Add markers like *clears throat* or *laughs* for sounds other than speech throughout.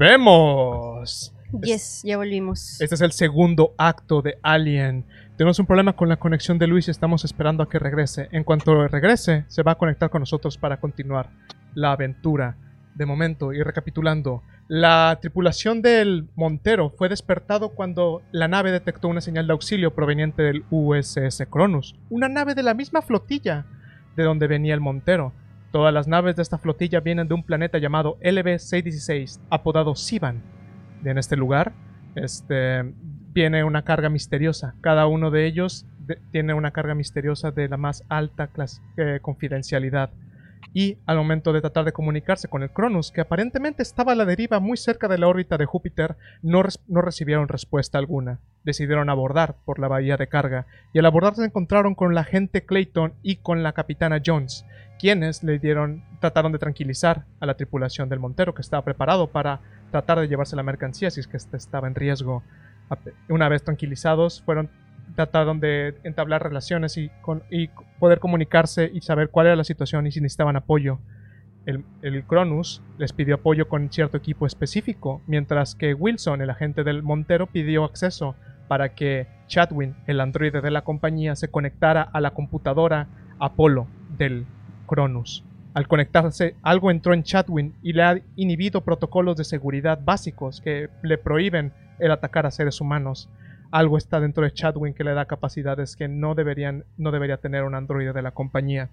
Volvemos. Yes, ya volvimos. Este es el segundo acto de Alien. Tenemos un problema con la conexión de Luis y estamos esperando a que regrese. En cuanto regrese, se va a conectar con nosotros para continuar la aventura. De momento, y recapitulando, la tripulación del Montero fue despertado cuando la nave detectó una señal de auxilio proveniente del USS Cronus, una nave de la misma flotilla de donde venía el Montero. Todas las naves de esta flotilla vienen de un planeta llamado LB-616, apodado Sivan. En este lugar este, viene una carga misteriosa. Cada uno de ellos tiene una carga misteriosa de la más alta clas- eh, confidencialidad. Y al momento de tratar de comunicarse con el Cronus, que aparentemente estaba a la deriva muy cerca de la órbita de Júpiter, no, no recibieron respuesta alguna. Decidieron abordar por la bahía de carga, y al abordar se encontraron con la agente Clayton y con la capitana Jones, quienes le dieron, trataron de tranquilizar a la tripulación del Montero, que estaba preparado para tratar de llevarse la mercancía si es que éste estaba en riesgo. Una vez tranquilizados, fueron trataron de entablar relaciones y, poder comunicarse y saber cuál era la situación y si necesitaban apoyo. El, el Cronus les pidió apoyo con cierto equipo específico, mientras que Wilson, el agente del Montero, pidió acceso para que Chadwin, el androide de la compañía, se conectara a la computadora Apolo del Cronus. Al conectarse, algo entró en Chatwin y le ha inhibido protocolos de seguridad básicos que le prohíben el atacar a seres humanos. Algo está dentro de Chatwin que le da capacidades que no, deberían, no debería tener un androide de la compañía.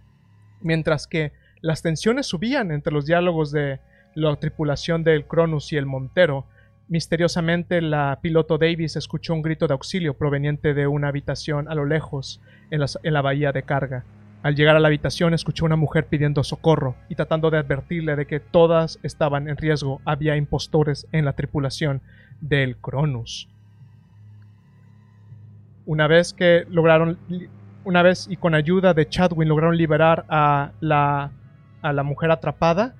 Mientras que las tensiones subían entre los diálogos de la tripulación del Cronus y el Montero, misteriosamente la piloto Davis escuchó un grito de auxilio proveniente de una habitación a lo lejos en, en la bahía de carga. Al llegar a la habitación escuchó una mujer pidiendo socorro y tratando de advertirle de que todas estaban en riesgo. Había impostores en la tripulación del Cronus. Una vez que lograron, una vez y con ayuda de Chadwin lograron liberar a la, a la mujer atrapada,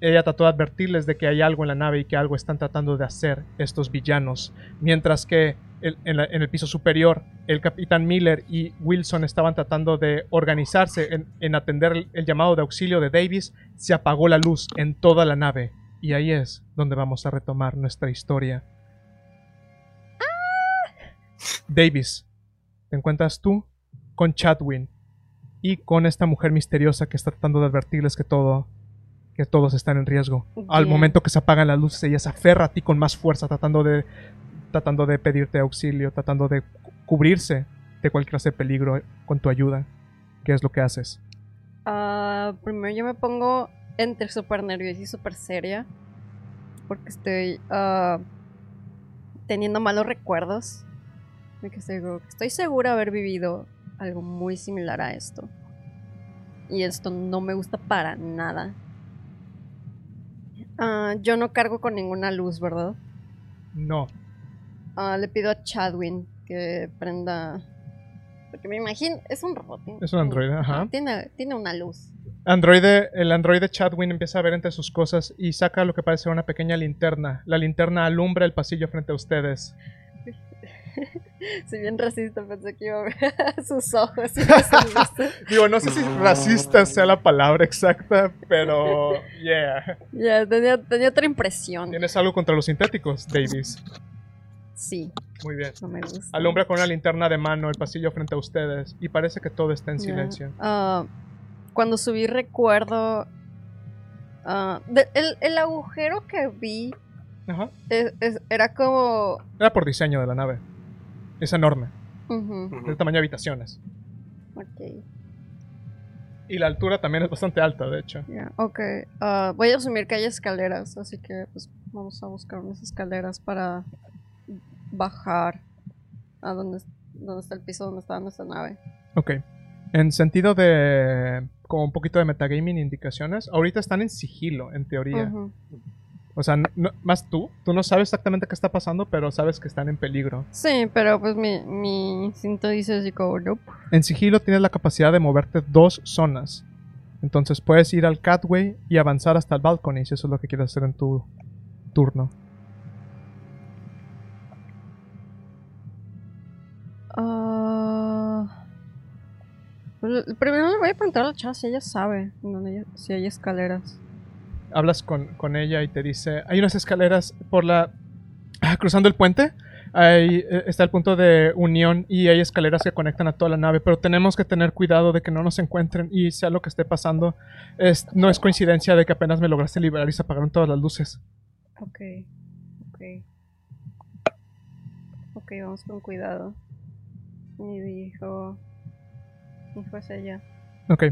ella trató de advertirles de que hay algo en la nave y que algo están tratando de hacer estos villanos. Mientras que el- en, la- en el piso superior, el capitán Miller y Wilson estaban tratando de organizarse en, en atender el, el llamado de auxilio de Davis, se apagó la luz en toda la nave. Y ahí es donde vamos a retomar nuestra historia. Davis, te encuentras tú con Chadwin y con esta mujer misteriosa que está tratando de advertirles que todo que todos están en riesgo. Al momento que se apagan las luces, ella se aferra a ti con más fuerza, tratando de tratando de pedirte auxilio, tratando de cu- cubrirse de cualquier clase de peligro con tu ayuda. ¿Qué es lo que haces? Ah, primero yo me pongo entre súper nerviosa y súper seria. Porque estoy ah, teniendo malos recuerdos. De que estoy, estoy segura de haber vivido algo muy similar a esto. Y esto no me gusta para nada. Ah, yo no cargo con ninguna luz, ¿verdad? No. Ah, le pido a Chadwin que prenda. Porque me imagino. Es un robot. Es un androide, ajá. Tiene, tiene una luz. Androide, el androide Chadwin empieza a ver entre sus cosas y saca lo que parece una pequeña linterna. La linterna alumbra el pasillo frente a ustedes. *laughs* Si bien racista, pensé que iba a ver sus ojos. *laughs* Digo, no sé si racista sea la palabra exacta, pero yeah. Ya, tenía, tenía otra impresión. ¿Tienes algo contra los sintéticos, Davis? Sí, Muy bien. no me gusta. Alumbra con una linterna de mano el pasillo frente a ustedes y parece que todo está en silencio. Ah, cuando subí recuerdo... ah, de- el, el agujero que vi Ajá. es- es- era como... Era por diseño de la nave. Es enorme, ujú, de tamaño de habitaciones. ok, Y la altura también es bastante alta, de hecho. ya, ok. Ah, voy a asumir que hay escaleras, así que pues vamos a buscar unas escaleras para bajar a donde, donde está el piso donde está nuestra nave. Ok. En sentido de. como un poquito de metagaming indicaciones, ahorita están en sigilo, en teoría. O sea, no- más tú. Tú no sabes exactamente qué está pasando, pero sabes que están en peligro. Sí, pero pues mi, mi instinto dice así como, nope. En sigilo tienes la capacidad de moverte dos zonas. Entonces puedes ir al catway y avanzar hasta el balcony si eso es lo que quieres hacer en tu turno. Primero le voy a preguntar a la chava si ella sabe hay- si hay escaleras. hablas con, con ella y te dice, hay unas escaleras por la... ah, cruzando el puente. Ahí eh, está el punto de unión y hay escaleras que conectan a toda la nave, pero tenemos que tener cuidado de que no nos encuentren y sea lo que esté pasando. Es, no es coincidencia de que apenas me lograste liberar y se apagaron todas las luces. Ok. Ok. Ok, vamos con cuidado. Y dijo. Dijo es ella. Ok.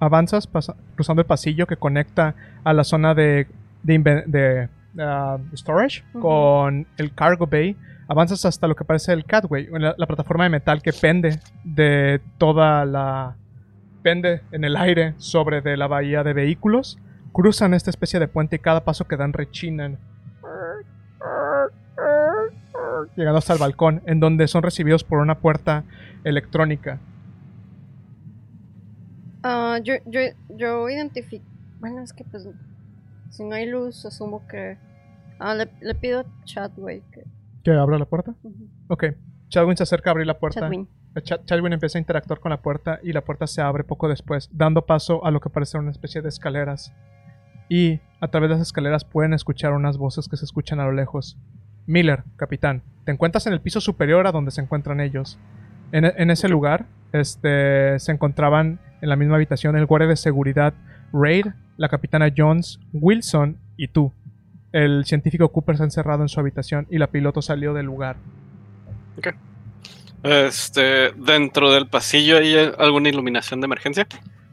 Avanzas pasa- cruzando el pasillo que conecta a la zona de, de, ah, storage con el cargo bay. Avanzas hasta lo que parece el catway, la, la plataforma de metal que pende de toda la... pende en el aire sobre de la bahía de vehículos. Cruzan esta especie de puente y cada paso que dan rechinan. Llegando hasta el balcón, en donde son recibidos por una puerta electrónica. Ah, yo, yo, yo identifico. Bueno, es que pues. Si no hay luz, asumo que. Ah, le, le pido a Chadway que. ¿Que abra la puerta? Ujú. Ok. Chadwin se acerca a abrir la puerta. Chadwin. Ch- Chadwin empieza a interactuar con la puerta y la puerta se abre poco después, dando paso a lo que parece una especie de escaleras. Y a través de esas escaleras pueden escuchar unas voces que se escuchan a lo lejos. Miller, capitán, te encuentras en el piso superior a donde se encuentran ellos. En, en ese lugar este, se encontraban en la misma habitación el guardia de seguridad Raid, la capitana Jones, Wilson y tú. El científico Cooper se ha encerrado en su habitación y la piloto salió del lugar. Este, dentro del pasillo hay alguna iluminación de emergencia.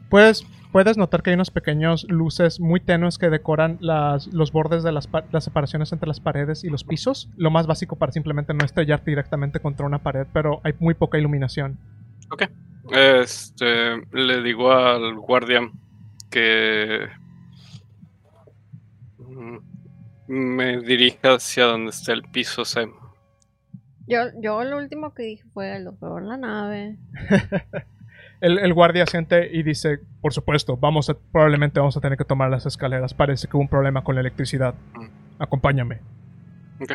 Puedes, puedes notar que hay unos pequeños luces muy tenues que decoran las- los bordes de las, pa- las separaciones entre las paredes y los pisos. Lo más básico para simplemente no estrellarte directamente contra una pared, pero hay muy poca iluminación. Este, le digo al guardia que mm, me dirija hacia donde está el piso C. Yo, yo lo último que dije fue: lo peor la nave. *laughs* El, el guardia siente y dice, por supuesto, vamos a, probablemente vamos a tener que tomar las escaleras. Parece que hubo un problema con la electricidad. Mm. Acompáñame. Ok.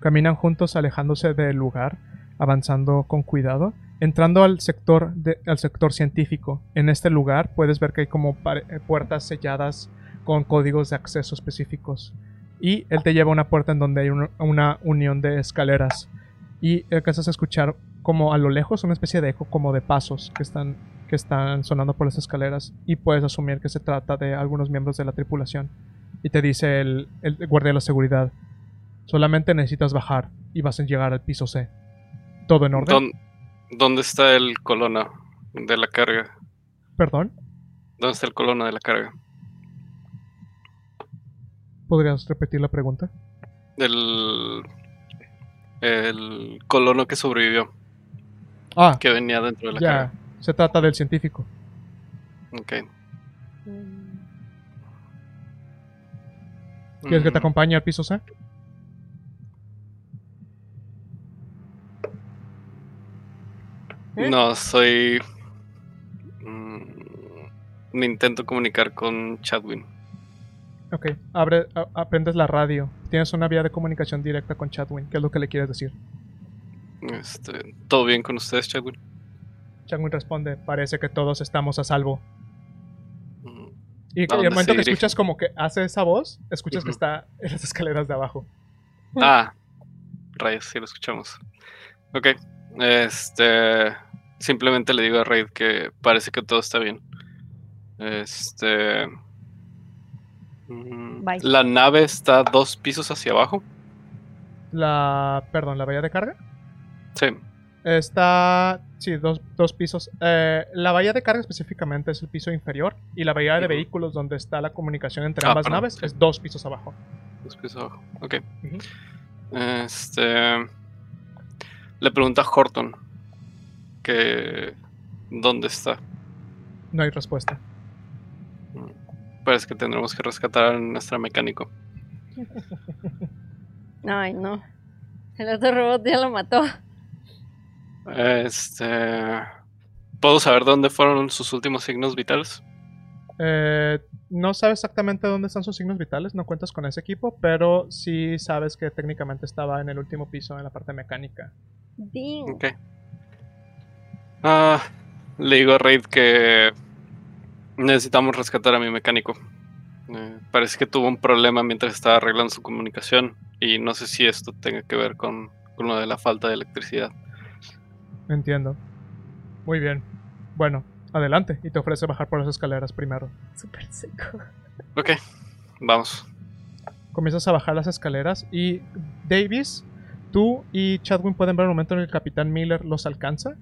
Caminan juntos alejándose del lugar, avanzando con cuidado, entrando al sector, de- al sector científico. En este lugar puedes ver que hay como eh, puertas selladas con códigos de acceso específicos. Y él te lleva a una puerta en donde hay un- una unión de escaleras. Y alcanzas a escuchar como a lo lejos una especie de eco como de pasos que están, que están sonando por las escaleras. Y puedes asumir que se trata de algunos miembros de la tripulación. Y te dice el, el guardia de la seguridad. Solamente necesitas bajar y vas a llegar al piso C. ¿Todo en orden? ¿Dón- ¿Dónde está el colono de la carga? Perdón, ¿Dónde está el colono de la carga? ¿podrías repetir la pregunta? El, el colono que sobrevivió, Ah, que venía dentro de la ya. carga. Se trata del científico. Ok. Mm, ¿Quieres que te Mm, acompañe al piso C? ¿Eh? No, soy. mm, me intento comunicar con Chadwin. Ok, abre, a- aprendes la radio. Tienes una vía de comunicación directa con Chadwin. ¿Qué es lo que le quieres decir? Este, ¿Todo bien con ustedes, Chadwin? Chadwin responde, parece que todos estamos a salvo. Mm, Y ¿A en el momento que escuchas como que hace esa voz, escuchas que está en las escaleras de abajo. Ah, rayos, sí lo escuchamos. Ok. Este. Simplemente le digo a Raid que parece que todo está bien. Este. mm, Bye. La nave está dos pisos hacia abajo. La, perdón, la bahía de carga. Sí. Está, sí, dos, dos pisos. Eh, la bahía de carga específicamente es el piso inferior y la bahía de vehículos donde está la comunicación entre Ah, ambas perdón, naves sí. es dos pisos abajo. Dos pisos abajo. Ok. Este. Le pregunta a Horton que. ¿Dónde está? No hay respuesta. Parece que tendremos que rescatar a nuestro mecánico. Ay, no. El otro robot ya lo mató. Este. ¿Puedo saber dónde fueron sus últimos signos vitales? Eh, no sabes exactamente dónde están sus signos vitales, no cuentas con ese equipo, pero sí sabes que técnicamente estaba en el último piso en la parte mecánica. Ding. Ok. Ah, le digo a Raid que necesitamos rescatar a mi mecánico. Eh, parece que tuvo un problema mientras estaba arreglando su comunicación y no sé si esto tenga que ver con, con lo de la falta de electricidad. Entiendo. Muy bien. Bueno, adelante. Y te ofrece bajar por las escaleras primero. Súper seco. Ok, vamos. Comienzas a bajar las escaleras y Davis, tú y Chadwin pueden ver el momento en el que el capitán Miller los alcanza.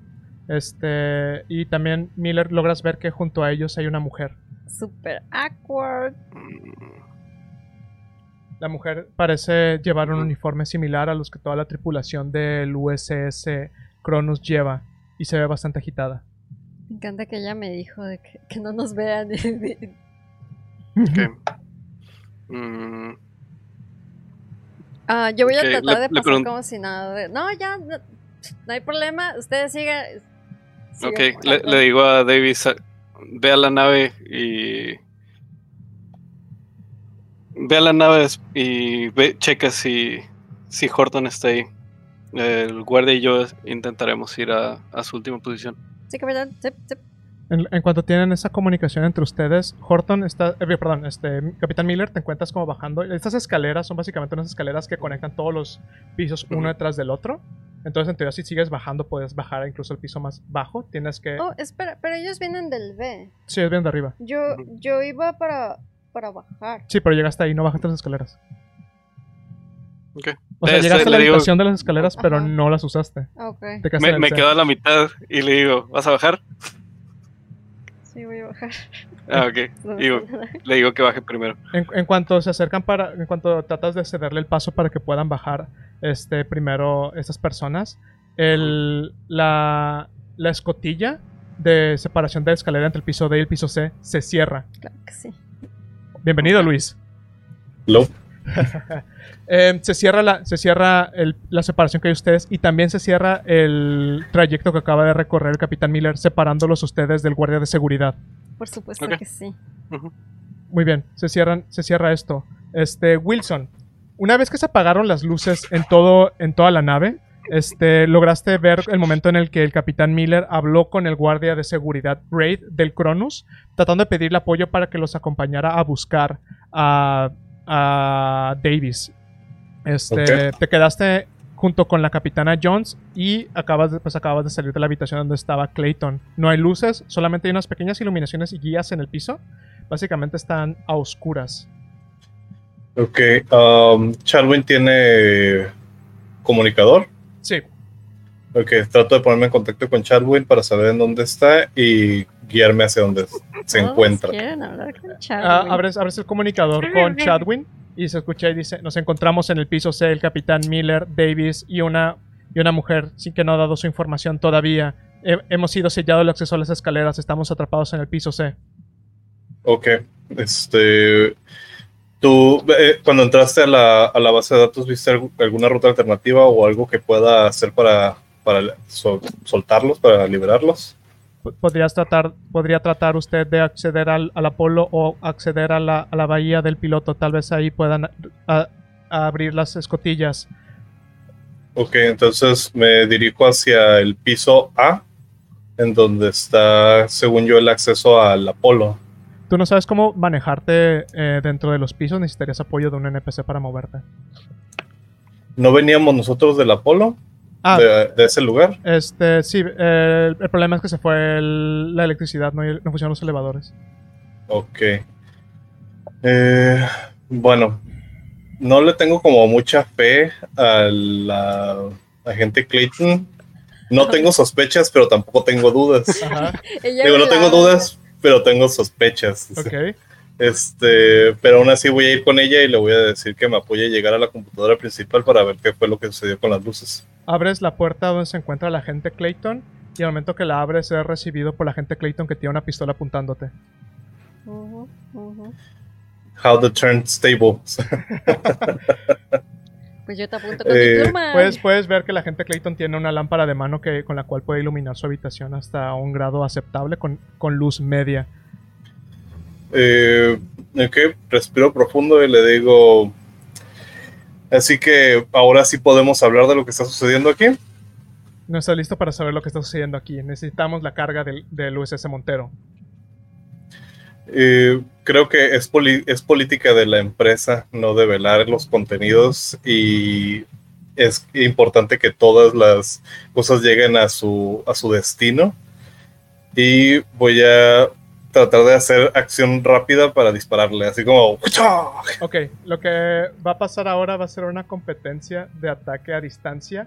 Este, y también Miller logras ver que junto a ellos hay una mujer. Súper awkward. La mujer parece llevar un uniforme similar a los que toda la tripulación del USS Cronus lleva y se ve bastante agitada. Me encanta que ella me dijo de que, que no nos vean. *laughs* Ok. Mm, Ah, yo voy a tratar le- de pasar como si nada. de- No, ya, no, no hay problema. Ustedes sigan. sigan ok, le, digo a Davis, ve a la nave y... Ve a la nave y ve, checa si, si Horton está ahí. El guardia y yo intentaremos ir a, a su última posición. Sí, capitán. Sí, sí. En, en cuanto tienen esa comunicación entre ustedes, Horton está, eh, perdón, este, Capitán Miller, te encuentras como bajando. Estas escaleras son básicamente unas escaleras que conectan todos los pisos uno detrás del otro. Entonces, en teoría, si sigues bajando, puedes bajar incluso el piso más bajo. Tienes que... Oh, espera, pero ellos vienen del B. Sí, es bien de arriba. Yo, yo iba para, para bajar. Sí, pero llegaste ahí, no bajaste las escaleras. Ok. O sea, llegaste a la digo- habitación de las escaleras, pero Ajá. no las usaste. Ok. Te quedaste Me, quedo a la mitad y le digo, ¿vas a bajar? Sí, voy a bajar. Ah, ok. *laughs* No, Digo, no, no. le digo que baje primero. En, en cuanto se acercan para, en cuanto tratas de cederle el paso para que puedan bajar, este, primero estas personas, el, la, la escotilla de separación de escalera entre el piso D y el piso C se cierra. Claro que sí. Bienvenido. Luis. Lo- *laughs* Eh, se cierra, la, se cierra el- la separación que hay ustedes y también se cierra el trayecto que acaba de recorrer el capitán Miller separándolos ustedes del guardia de seguridad. Por supuesto que sí. Muy bien, se cierran, se cierra esto. Este, Wilson, una vez que se apagaron las luces en todo, en toda la nave, este, lograste ver el momento en el que el capitán Miller habló con el guardia de seguridad Raid del Cronus, tratando de pedirle apoyo para que los acompañara a buscar a, a Davis. Este, te quedaste junto con la capitana Jones y acabas de, pues acabas de salir de la habitación donde estaba Clayton. No hay luces, solamente hay unas pequeñas iluminaciones y guías en el piso. Básicamente están a oscuras. Ok, um, Charwin tiene comunicador. Sí, Ok, trato de ponerme en contacto con Charwin para saber en dónde está y guiarme hacia donde *laughs* se Todos encuentra. quieren hablar con Ah, abres, abres el comunicador con Chadwin y se escucha y dice, nos encontramos en el piso C, el capitán Miller, Davis y una, y una mujer sin que no ha dado su información todavía. He- hemos sido sellado el acceso a las escaleras, estamos atrapados en el piso C. Ok, este. Tú, eh, cuando entraste a la, a la base de datos, ¿viste algu- alguna ruta alternativa o algo que pueda hacer para, para sol- soltarlos, para liberarlos? Podrías tratar, podría tratar usted de acceder al, al Apolo o acceder a la, a la bahía del piloto. Tal vez ahí puedan a- a- abrir las escotillas. Ok, entonces me dirijo hacia el piso A, en donde está, según yo, el acceso al Apolo. Tú no sabes cómo manejarte eh, dentro de los pisos, necesitarías apoyo de un NPC para moverte. ¿No veníamos nosotros del Apolo? Ah, De, de ese lugar? Este, sí, eh, el, el problema es que se fue el- la electricidad, no, no funcionan los elevadores. Ok. Eh, bueno, no le tengo como mucha fe a la agente Clayton. No tengo sospechas, pero tampoco tengo dudas. *laughs* Digo, no tengo dudas, pero tengo sospechas. ok. Este, pero aún así voy a ir con ella y le voy a decir que me apoye a llegar a la computadora principal para ver qué fue lo que sucedió con las luces. Abres la puerta donde se encuentra la agente Clayton y al momento que la abres es recibido por la agente Clayton que tiene una pistola apuntándote. Ujú, ujú. How the turntables. *laughs* Pues yo te apunto con Eh. Puedes, puedes ver que la agente Clayton tiene una lámpara de mano que, con la cual puede iluminar su habitación hasta un grado aceptable con, con luz media. Eh, ok, respiro profundo y le digo. Así que ahora sí podemos hablar de lo que está sucediendo aquí. No está listo para saber lo que está sucediendo aquí. Necesitamos la carga del, del USS Montero. Eh, creo que es, poli- es política de la empresa no develar los contenidos y es importante que todas las cosas lleguen a su, a su destino. Y voy a tratar de hacer acción rápida para dispararle, así como... Ok, lo que va a pasar ahora va a ser una competencia de ataque a distancia.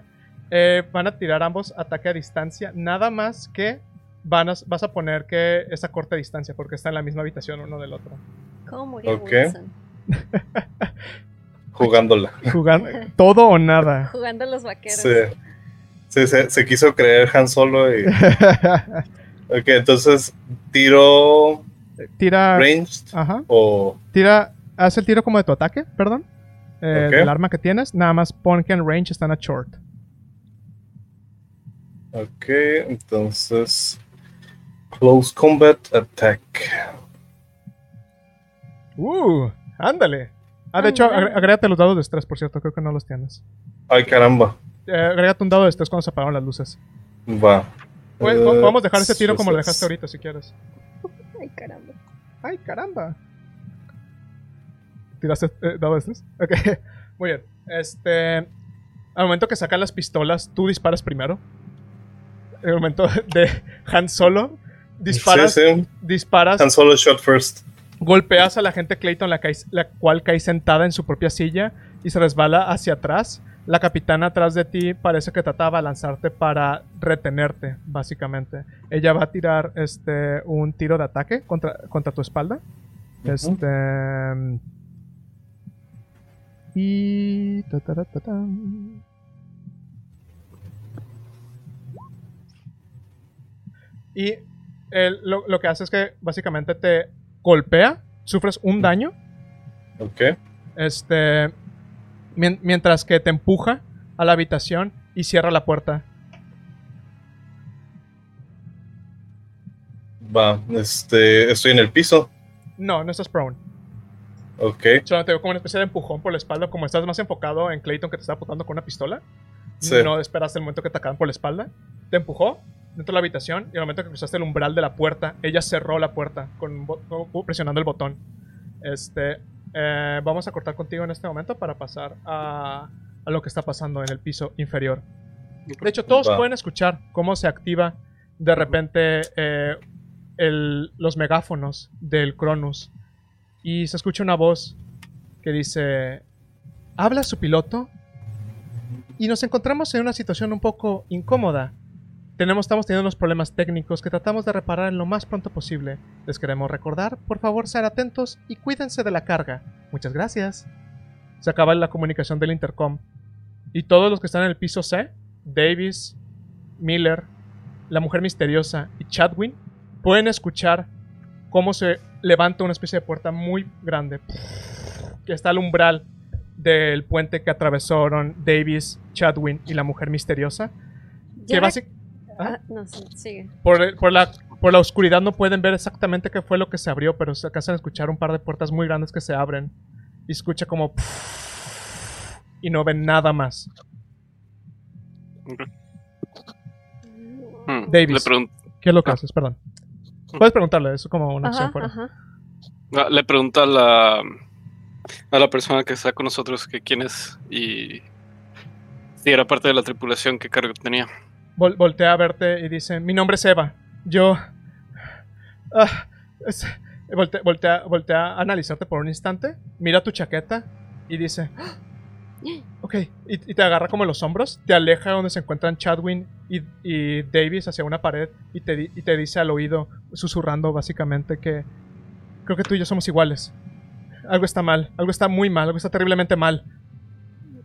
Eh, van a tirar ambos ataque a distancia, nada más que van a- vas a poner que es a corta distancia porque está en la misma habitación uno del otro. ¿Cómo murió Ok. Wilson? *laughs* Jugándola. Jugando todo o nada. Jugando a los vaqueros. Sí. Sí, se, se quiso creer Han Solo y... *laughs* Ok, entonces tiro Tira. ranged Ajá. o... Tira. Haz el tiro como de tu ataque, perdón. Eh, Ok. Del arma que tienes. Nada más pon que en range están a short. Ok, entonces... Close Combat Attack. Uh, ándale. Ah, de hecho, agrégate los dados de estrés, por cierto. Creo que no los tienes. Ay, caramba. Eh, agrégate un dado de estrés cuando se apagaron las luces. Va. Pues, Eh, podemos dejar ese tiro como lo dejaste ahorita si quieres. *laughs* Ay, caramba. ¡Ay, caramba! ¿Tiraste eh, dado estrés? Ok, *laughs* muy bien. Este. Al momento que sacan las pistolas, tú disparas primero. En el momento de Han Solo, disparas, Sí, sí. disparas, Han Solo shot first. golpeas a la gente Clayton, la, cae- la cual cae sentada en su propia silla y se resbala hacia atrás. La capitana atrás de ti parece que trataba de lanzarte para retenerte, básicamente. Ella va a tirar este un tiro de ataque contra, contra tu espalda. Este. Y. ta, ta, ta. Y él lo, lo que hace es que básicamente te golpea, sufres un daño, Ok. este, mientras que te empuja a la habitación y cierra la puerta. Va. Este. Estoy en el piso. No, no estás prone. Ok. Solo te veo como una especie de empujón por la espalda, como estás más enfocado en Clayton que te está apuntando con una pistola. Sí. No esperaste el momento que te acaban por la espalda. Te empujó dentro de la habitación y al momento que cruzaste el umbral de la puerta, ella cerró la puerta con con- presionando el botón. Este, eh, vamos a cortar contigo en este momento para pasar a, a lo que está pasando en el piso inferior. De hecho, todos Va. pueden escuchar cómo se activa de repente eh, el- los megáfonos del Cronus. Y se escucha una voz que dice, ¿habla su piloto? Y nos encontramos en una situación un poco incómoda. Tenemos, estamos teniendo unos problemas técnicos que tratamos de reparar en lo más pronto posible. Les queremos recordar, por favor, ser atentos y cuídense de la carga. Muchas gracias. Se acaba la comunicación del intercom. Y todos los que están en el piso C, Davis, Miller, la mujer misteriosa y Chadwin, pueden escuchar cómo se levanta una especie de puerta muy grande que está al umbral del puente que atravesaron Davis, Chadwin y la mujer misteriosa. Que basi- Ah, no, sí, sigue. por, la, por la oscuridad no pueden ver exactamente qué fue lo que se abrió, pero se alcanzan a escuchar un par de puertas muy grandes que se abren. Y escucha como... Y no ven nada más. Hmm, Davis. Le, ¿Qué es lo que Ah. haces? Perdón. Puedes preguntarle, eso como una opción Ajá, fuera. ajá. ah, le pregunto a la, a la persona que está con nosotros que quién es y si era parte de la tripulación, qué cargo tenía. Vol- voltea a verte y dice, mi nombre es Eva. Yo... Ah, es- volte- voltea, voltea a analizarte por un instante, mira tu chaqueta y dice... "Ah, Ok, y, y te agarra como los hombros, te aleja de donde se encuentran Chadwin y, y Davis hacia una pared y te, di- y te dice al oído, susurrando básicamente que creo que tú y yo somos iguales. Algo está mal, algo está muy mal, algo está terriblemente mal.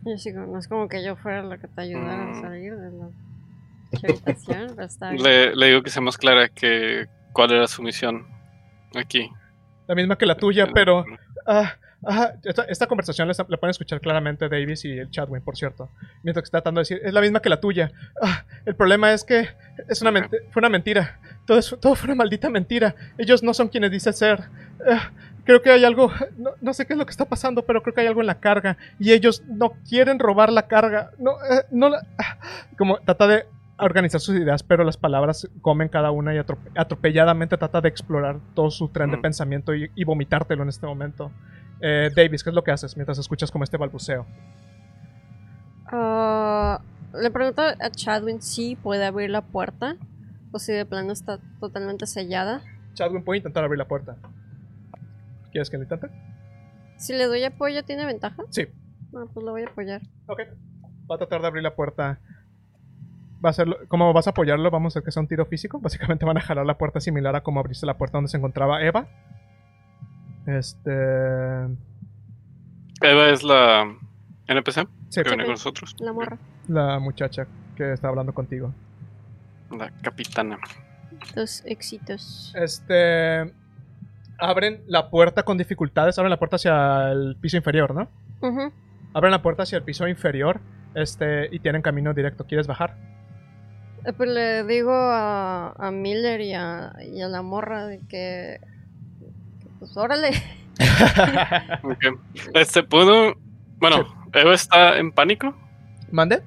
Yo sigo, no es como que yo fuera la que te ayudara Mm. a salir de la Le, le digo que sea más clara que cuál era su misión aquí. La misma que la tuya, pero... Ah, ah, esta, esta conversación la, la pueden escuchar claramente Davis y el Chadwin, por cierto. Mientras que está tratando de decir, es la misma que la tuya. Ah, el problema es que es una fue una mentira. Todo, es- todo fue una maldita mentira. Ellos no son quienes dicen ser. Ah, creo que hay algo, no, no sé qué es lo que está pasando, pero creo que hay algo en la carga. Y ellos no quieren robar la carga. No, eh, no la- ah, como trata de organizar sus ideas, pero las palabras comen cada una y atrope- atropelladamente trata de explorar todo su tren de Mm. pensamiento y, y vomitártelo en este momento. Eh, Davis, ¿qué es lo que haces mientras escuchas como este balbuceo? Ah, le pregunto a Chadwin si puede abrir la puerta o si de plano está totalmente sellada. Chadwin puede intentar abrir la puerta. ¿Quieres que lo intente? Si le doy apoyo, ¿tiene ventaja? Sí. No, pues lo voy a apoyar. Ok. Va a tratar de abrir la puerta. Va a hacerlo, como vas a apoyarlo, vamos a hacer que sea un tiro físico. *laughs* Básicamente van a jalar la puerta similar a como abriste la puerta donde se encontraba Eva. Este. Eva es la NPC Sí, que viene con nosotros. La morra. la muchacha que está hablando contigo. La capitana. Dos éxitos. Este. Abren la puerta con dificultades. Abren la puerta hacia el piso inferior, ¿no? Abren la puerta hacia el piso inferior. Este. Y tienen camino directo. ¿Quieres bajar? Eh, Pues le digo a, a Miller y a, y a la morra de que. que, Pues órale. *laughs* Este, ¿puedo? Bueno, Eva está en pánico. ¿Mande?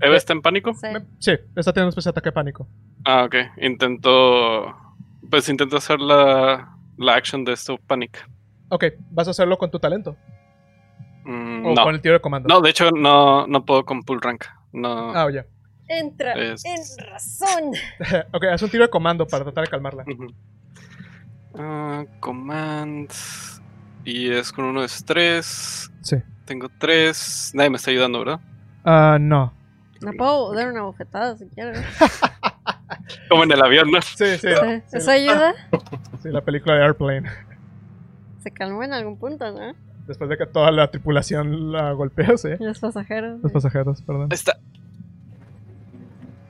Eva Eh, está en pánico. Sí. Está teniendo un especie de ataque de pánico. Ah, ok. Intento. Pues intento hacer la, la action de esto panic. Ok, vas a hacerlo con tu talento. Mm, O no. con el tiro de comando. No, de hecho, no, no puedo con pull rank. No. Ah, oye. Entra Es- en razón. *laughs* ok, haz un tiro de comando para tratar de calmarla. Ah, command. Y es con uno de estrés. Sí. Tengo tres. Nadie me está ayudando, ¿verdad? Ah, no. Me puedo dar una bofetada si quieres. *laughs* Como en el avión, ¿no? Sí, sí. Sí, ¿Eso ayuda? *laughs* Sí, la película de Airplane. Se calmó en algún punto, ¿no? Después de que toda la tripulación la golpeó, sí. Los pasajeros. Los pasajeros, perdón. Está.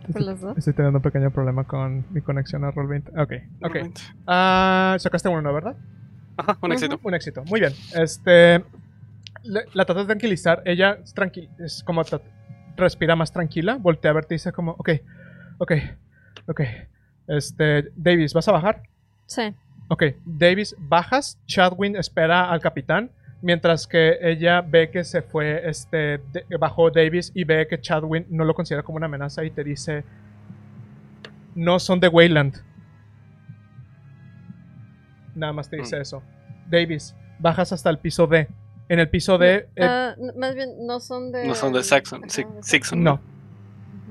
*laughs* Por los dos. Estoy teniendo un pequeño problema con mi conexión a Roll20. Ok, ok. Ah, sacaste uno, ¿verdad? Ajá, un éxito. Un éxito. Muy bien. Este. le- la trata de tranquilizar. Ella es, tranqui- es como. respira más tranquila. Voltea a verte y dice como. Ok, ok, ok. Este. Davis, ¿vas a bajar? Sí. Ok, Davis, bajas. Chadwin espera al capitán. Mientras que ella ve que se fue, este, de- bajó Davis y ve que Chadwin no lo considera como una amenaza y te dice, no son de Wayland. Nada más te dice Mm. eso. Davis, bajas hasta el piso D. En el piso D, eh, Ah, más bien, no son de. No son de Saxon. Sixon. no,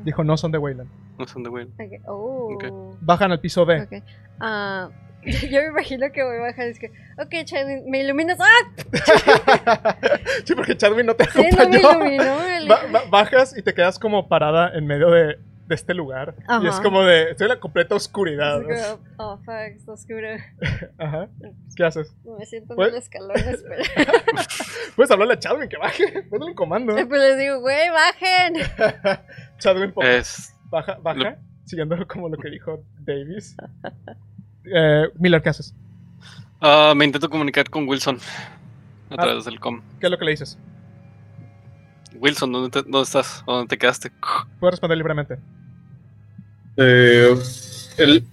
dijo no son de Wayland. No son de Will. Ok, Oh. Ok. Bajan al piso D. Ok. Ah, *laughs* yo me imagino que voy a bajar y es que, ok, Chadwin, ¿me iluminas? ¡Ah! *laughs* sí, porque Chadwin no te Sí, no me acompañó. iluminó. el- Ba- ba- bajas y te quedas como parada en medio de, de este lugar. Y es como de, estoy en la completa oscuridad. Como, oh, fuck, está oscuro. *laughs* Ajá. ¿Qué haces? Me siento en Pues- el escalón, espera. Puedes hablarle a Chadwin que baje. Ponle un comando. Después les digo, güey, bajen. Chadwin Es. baja, baja, siguiendo como lo que dijo Davis. Eh, Miller, ¿qué haces? Ah, me intento comunicar con Wilson a Ah. través del com. ¿Qué es lo que le dices? Wilson, ¿dónde, te- dónde estás? ¿O ¿Dónde te quedaste? *laughs* Puedes responder libremente. Eh, el-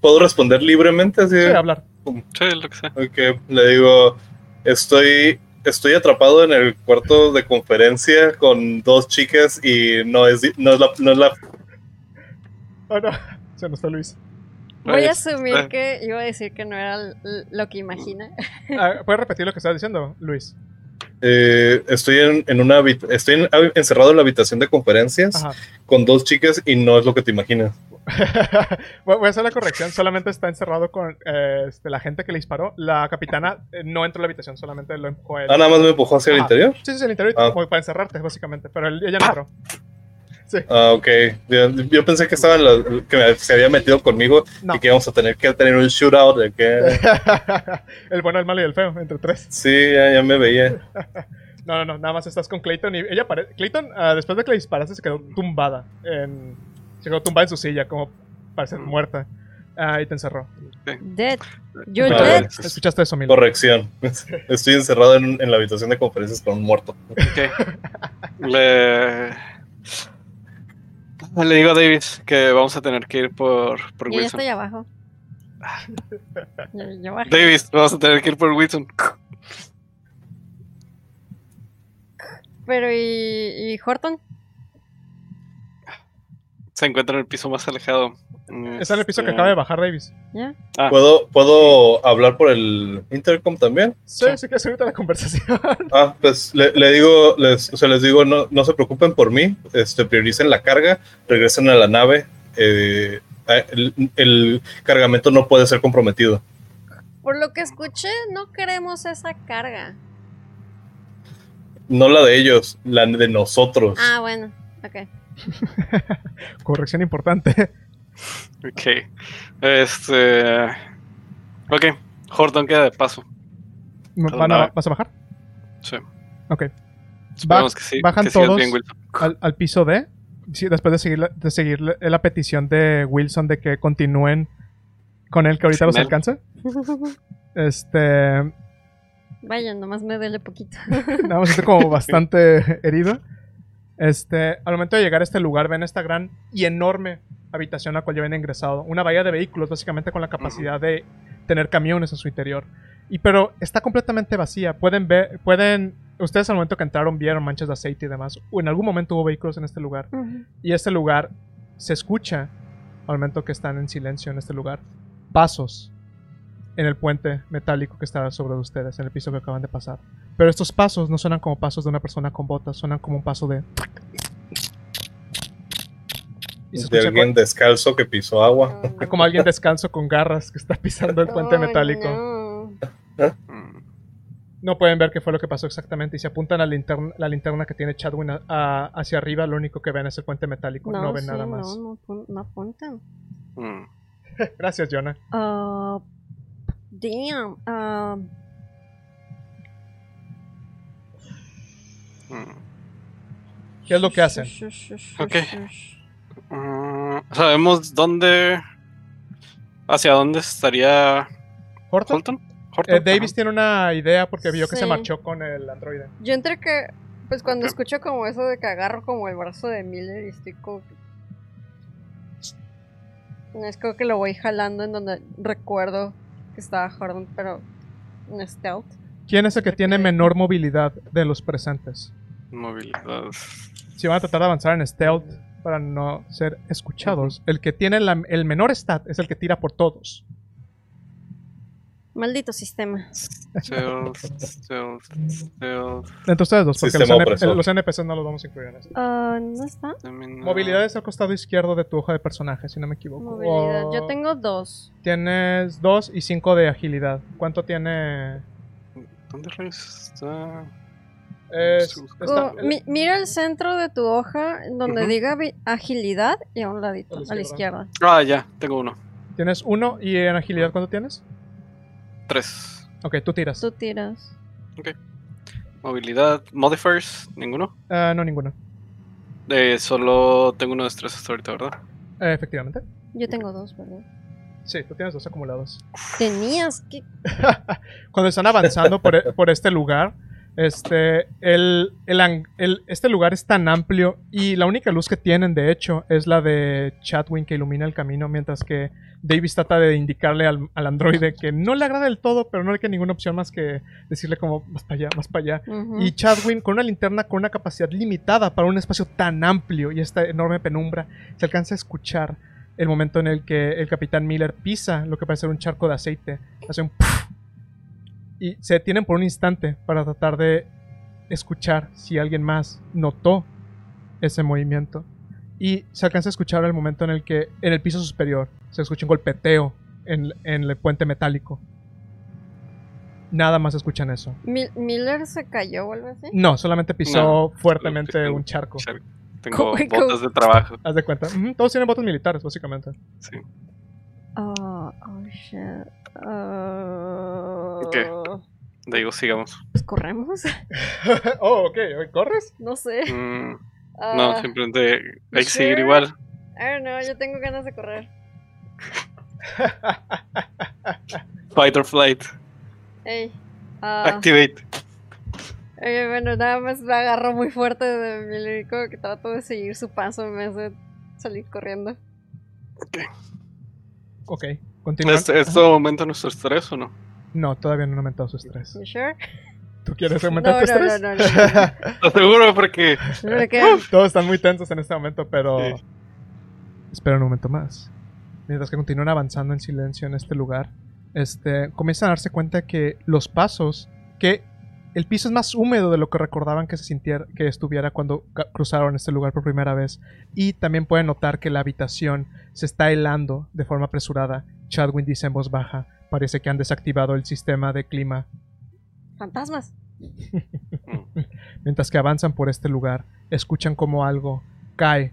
¿Puedo responder libremente? Así, Sí, hablar. Sí, lo que sea. Ok, le digo, estoy, estoy atrapado en el cuarto de conferencia con dos chicas y no es, no es, la, no es la... Oh, no. *laughs* Se nos fue Luis. Voy a asumir eh. que iba a decir que no era lo que imagina. *laughs* Ah, ¿Puedes repetir lo que estás diciendo, Luis? eh, estoy en, en una estoy en- encerrado en la habitación de conferencias Ajá. con dos chicas y no es lo que te imaginas. *laughs* Voy a hacer la corrección. Solamente está encerrado con eh, este, la gente que le disparó. La capitana eh, no entró a la habitación, solamente lo empujó a él. Ah, nada más me empujó hacia el interior. Sí, sí, sí, el interior, Ah. como para encerrarte, básicamente. Pero él- ella no entró. Sí. Ah, ok. Yo, yo pensé que estaba en la- que me- se había metido conmigo No. y que íbamos a tener que tener un shootout de que *laughs* el bueno, el malo y el feo, entre tres. sí, ya, ya me veía. *laughs* No, no, no, nada más estás con Clayton y ella pare- Clayton, ah, después de que le disparaste, se quedó tumbada. En... Se quedó tumbada en su silla, como para ser muerta. Ah, y te encerró. Dead. You're Vale. dead. ¿Escuchaste eso, Milo? Corrección. *laughs* Estoy encerrado en, en la habitación de conferencias con un muerto. Ok. Le. *laughs* Le digo a Davis que vamos a tener que ir por, por Yo Wilson. estoy abajo. Yo, yo bajé. Davis, vamos a tener que ir por Wilson. Pero, ¿y, y Horton? se encuentra en el piso más alejado. Está en el piso que Este, acaba de bajar Davis. ¿Ya? ah, ¿Puedo, ¿Puedo hablar por el intercom también? Sí, sí que ahorita la conversación. *laughs* Ah, pues le, le digo, les, o sea, les digo, no, no se preocupen por mí, este, prioricen la carga, regresen a la nave. eh, el, el cargamento no puede ser comprometido. Por lo que escuché, no queremos esa carga. No la de ellos, la de nosotros. Ah, bueno. Ok. *laughs* Corrección importante. Ok. Este. Ok. Horton queda de paso. ¿Van a- ¿Vas a bajar? Sí. Ok. Que sí. bajan que todos bien, al, al piso D. Sí, después de seguir, la- de seguir la, la petición de Wilson de que continúen con él, que ahorita Sin los él. alcanza. *laughs* Este. Vaya, nomás me duele poquito. Nada más estoy como *laughs* bastante herido. Este, al momento de llegar a este lugar, ven esta gran y enorme habitación a la cual ya habían ingresado. Una bahía de vehículos, básicamente con la capacidad de tener camiones en su interior. Y pero está completamente vacía. Pueden ver, pueden. Ustedes al momento que entraron vieron manchas de aceite y demás. O en algún momento hubo vehículos en este lugar. Y este lugar se escucha al momento que están en silencio en este lugar. Pasos en el puente metálico que está sobre ustedes, en el piso que acaban de pasar. Pero estos pasos no suenan como pasos de una persona con botas, suenan como un paso de. De alguien descalzo que pisó agua. Oh, no. como alguien descanso con garras que está pisando el *laughs* puente Oh, metálico. no. No pueden ver qué fue lo que pasó exactamente. Y si apuntan a la linterna, la linterna que tiene Chadwin a- a- hacia arriba, lo único que ven es el puente metálico. No, ven sí, nada más. No, no, apun- no apuntan. mm. *laughs* Gracias, Jonah. Ah, damn. Mm. ¿Qué es lo que hacen? Ok. Mm, ¿Sabemos dónde. hacia dónde estaría ¿Horton? Holton? Horton, Eh, Davis ajá. tiene una idea porque vio que se marchó con el androide. Yo entre que, pues cuando escucho como eso de que agarro como el brazo de Miller y estoy como es como que lo voy jalando en donde recuerdo que estaba Jordan, pero en stealth. ¿Quién es el que tiene menor movilidad de los presentes? Movilidad. Si van a tratar de avanzar en stealth para no ser escuchados, el que tiene la- el menor stat es el que tira por todos. Maldito sistema. Stealth, stealth, stealth. Entre ustedes dos, porque los, NP opresor. los NPCs no los vamos a incluir en esto. Ah, ¿no está? Movilidad es al costado izquierdo de tu hoja de personaje, si no me equivoco. Movilidad. O- Yo tengo dos. Tienes 2 y 5 de agilidad. ¿Cuánto tiene? ¿Dónde está? Es- está- mi- mira el centro de tu hoja en donde diga agilidad y a un ladito, A la a la izquierda. izquierda. Ah, ya, tengo uno. Tienes uno y en agilidad ¿cuánto tienes? Tres. Ok, tú tiras. Tú tiras. Movilidad. Modifiers, ninguno. Ah, no, ninguno. Eh, solo tengo uno de estrés hasta ahorita, ¿verdad? Eh, efectivamente. Yo tengo dos, ¿verdad? Sí, tú tienes dos acumulados. Tenías que... *laughs* Cuando están avanzando por, e- por este lugar, este, el, el este lugar es tan amplio y la única luz que tienen, de hecho, es la de Chatwin que ilumina el camino, mientras que Davis trata de indicarle al, al androide que no le agrada del todo, pero no le queda ninguna opción más que decirle como, más para allá, más para allá. Y Chadwin, con una linterna con una capacidad limitada para un espacio tan amplio y esta enorme penumbra, se alcanza a escuchar el momento en el que el capitán Miller pisa lo que parece ser un charco de aceite. Hace un puff, y se detienen por un instante para tratar de escuchar si alguien más notó ese movimiento. Y se alcanza a escuchar el momento en el que en el piso superior se escucha un golpeteo en, en el puente metálico. Nada más escuchan eso. Mi- Miller se cayó o algo así. No, solamente pisó No, fuertemente un charco. Char- Tengo botas de trabajo. Haz de cuenta. Todos tienen botas militares, básicamente. Sí. Oh, oh shit. Ah, Ok. Digo, sigamos. pues corremos. *laughs* *laughs* oh, ok. ¿Corres? no sé. Mm, Ah, no, simplemente hay que seguir igual. I don't know, yo tengo ganas de correr. *laughs* Fight or flight. Ey. ah, Activate. bueno, nada más me agarro muy fuerte de Miller y como que trato de seguir su paso en vez de salir corriendo. ok. Continúa. ¿Esto, ¿Esto aumenta nuestro estrés o no? No, todavía no ha aumentado su estrés. Sure? ¿Tú quieres No, aumentar no, tu no, estrés? no, no, no. *laughs* Lo seguro porque. *laughs* Todos están muy tensos en este momento, pero Sí. Espera un momento más. Mientras que continúan avanzando en silencio en este lugar, este, comienzan a darse cuenta que los pasos, que el piso es más húmedo de lo que recordaban que se sintiera, que estuviera cuando cruzaron este lugar por primera vez. Y también pueden notar que la habitación se está helando de forma apresurada. Chadwin dice en voz baja, parece que han desactivado el sistema de clima Fantasmas. *laughs* Mientras que avanzan por este lugar, escuchan como algo cae.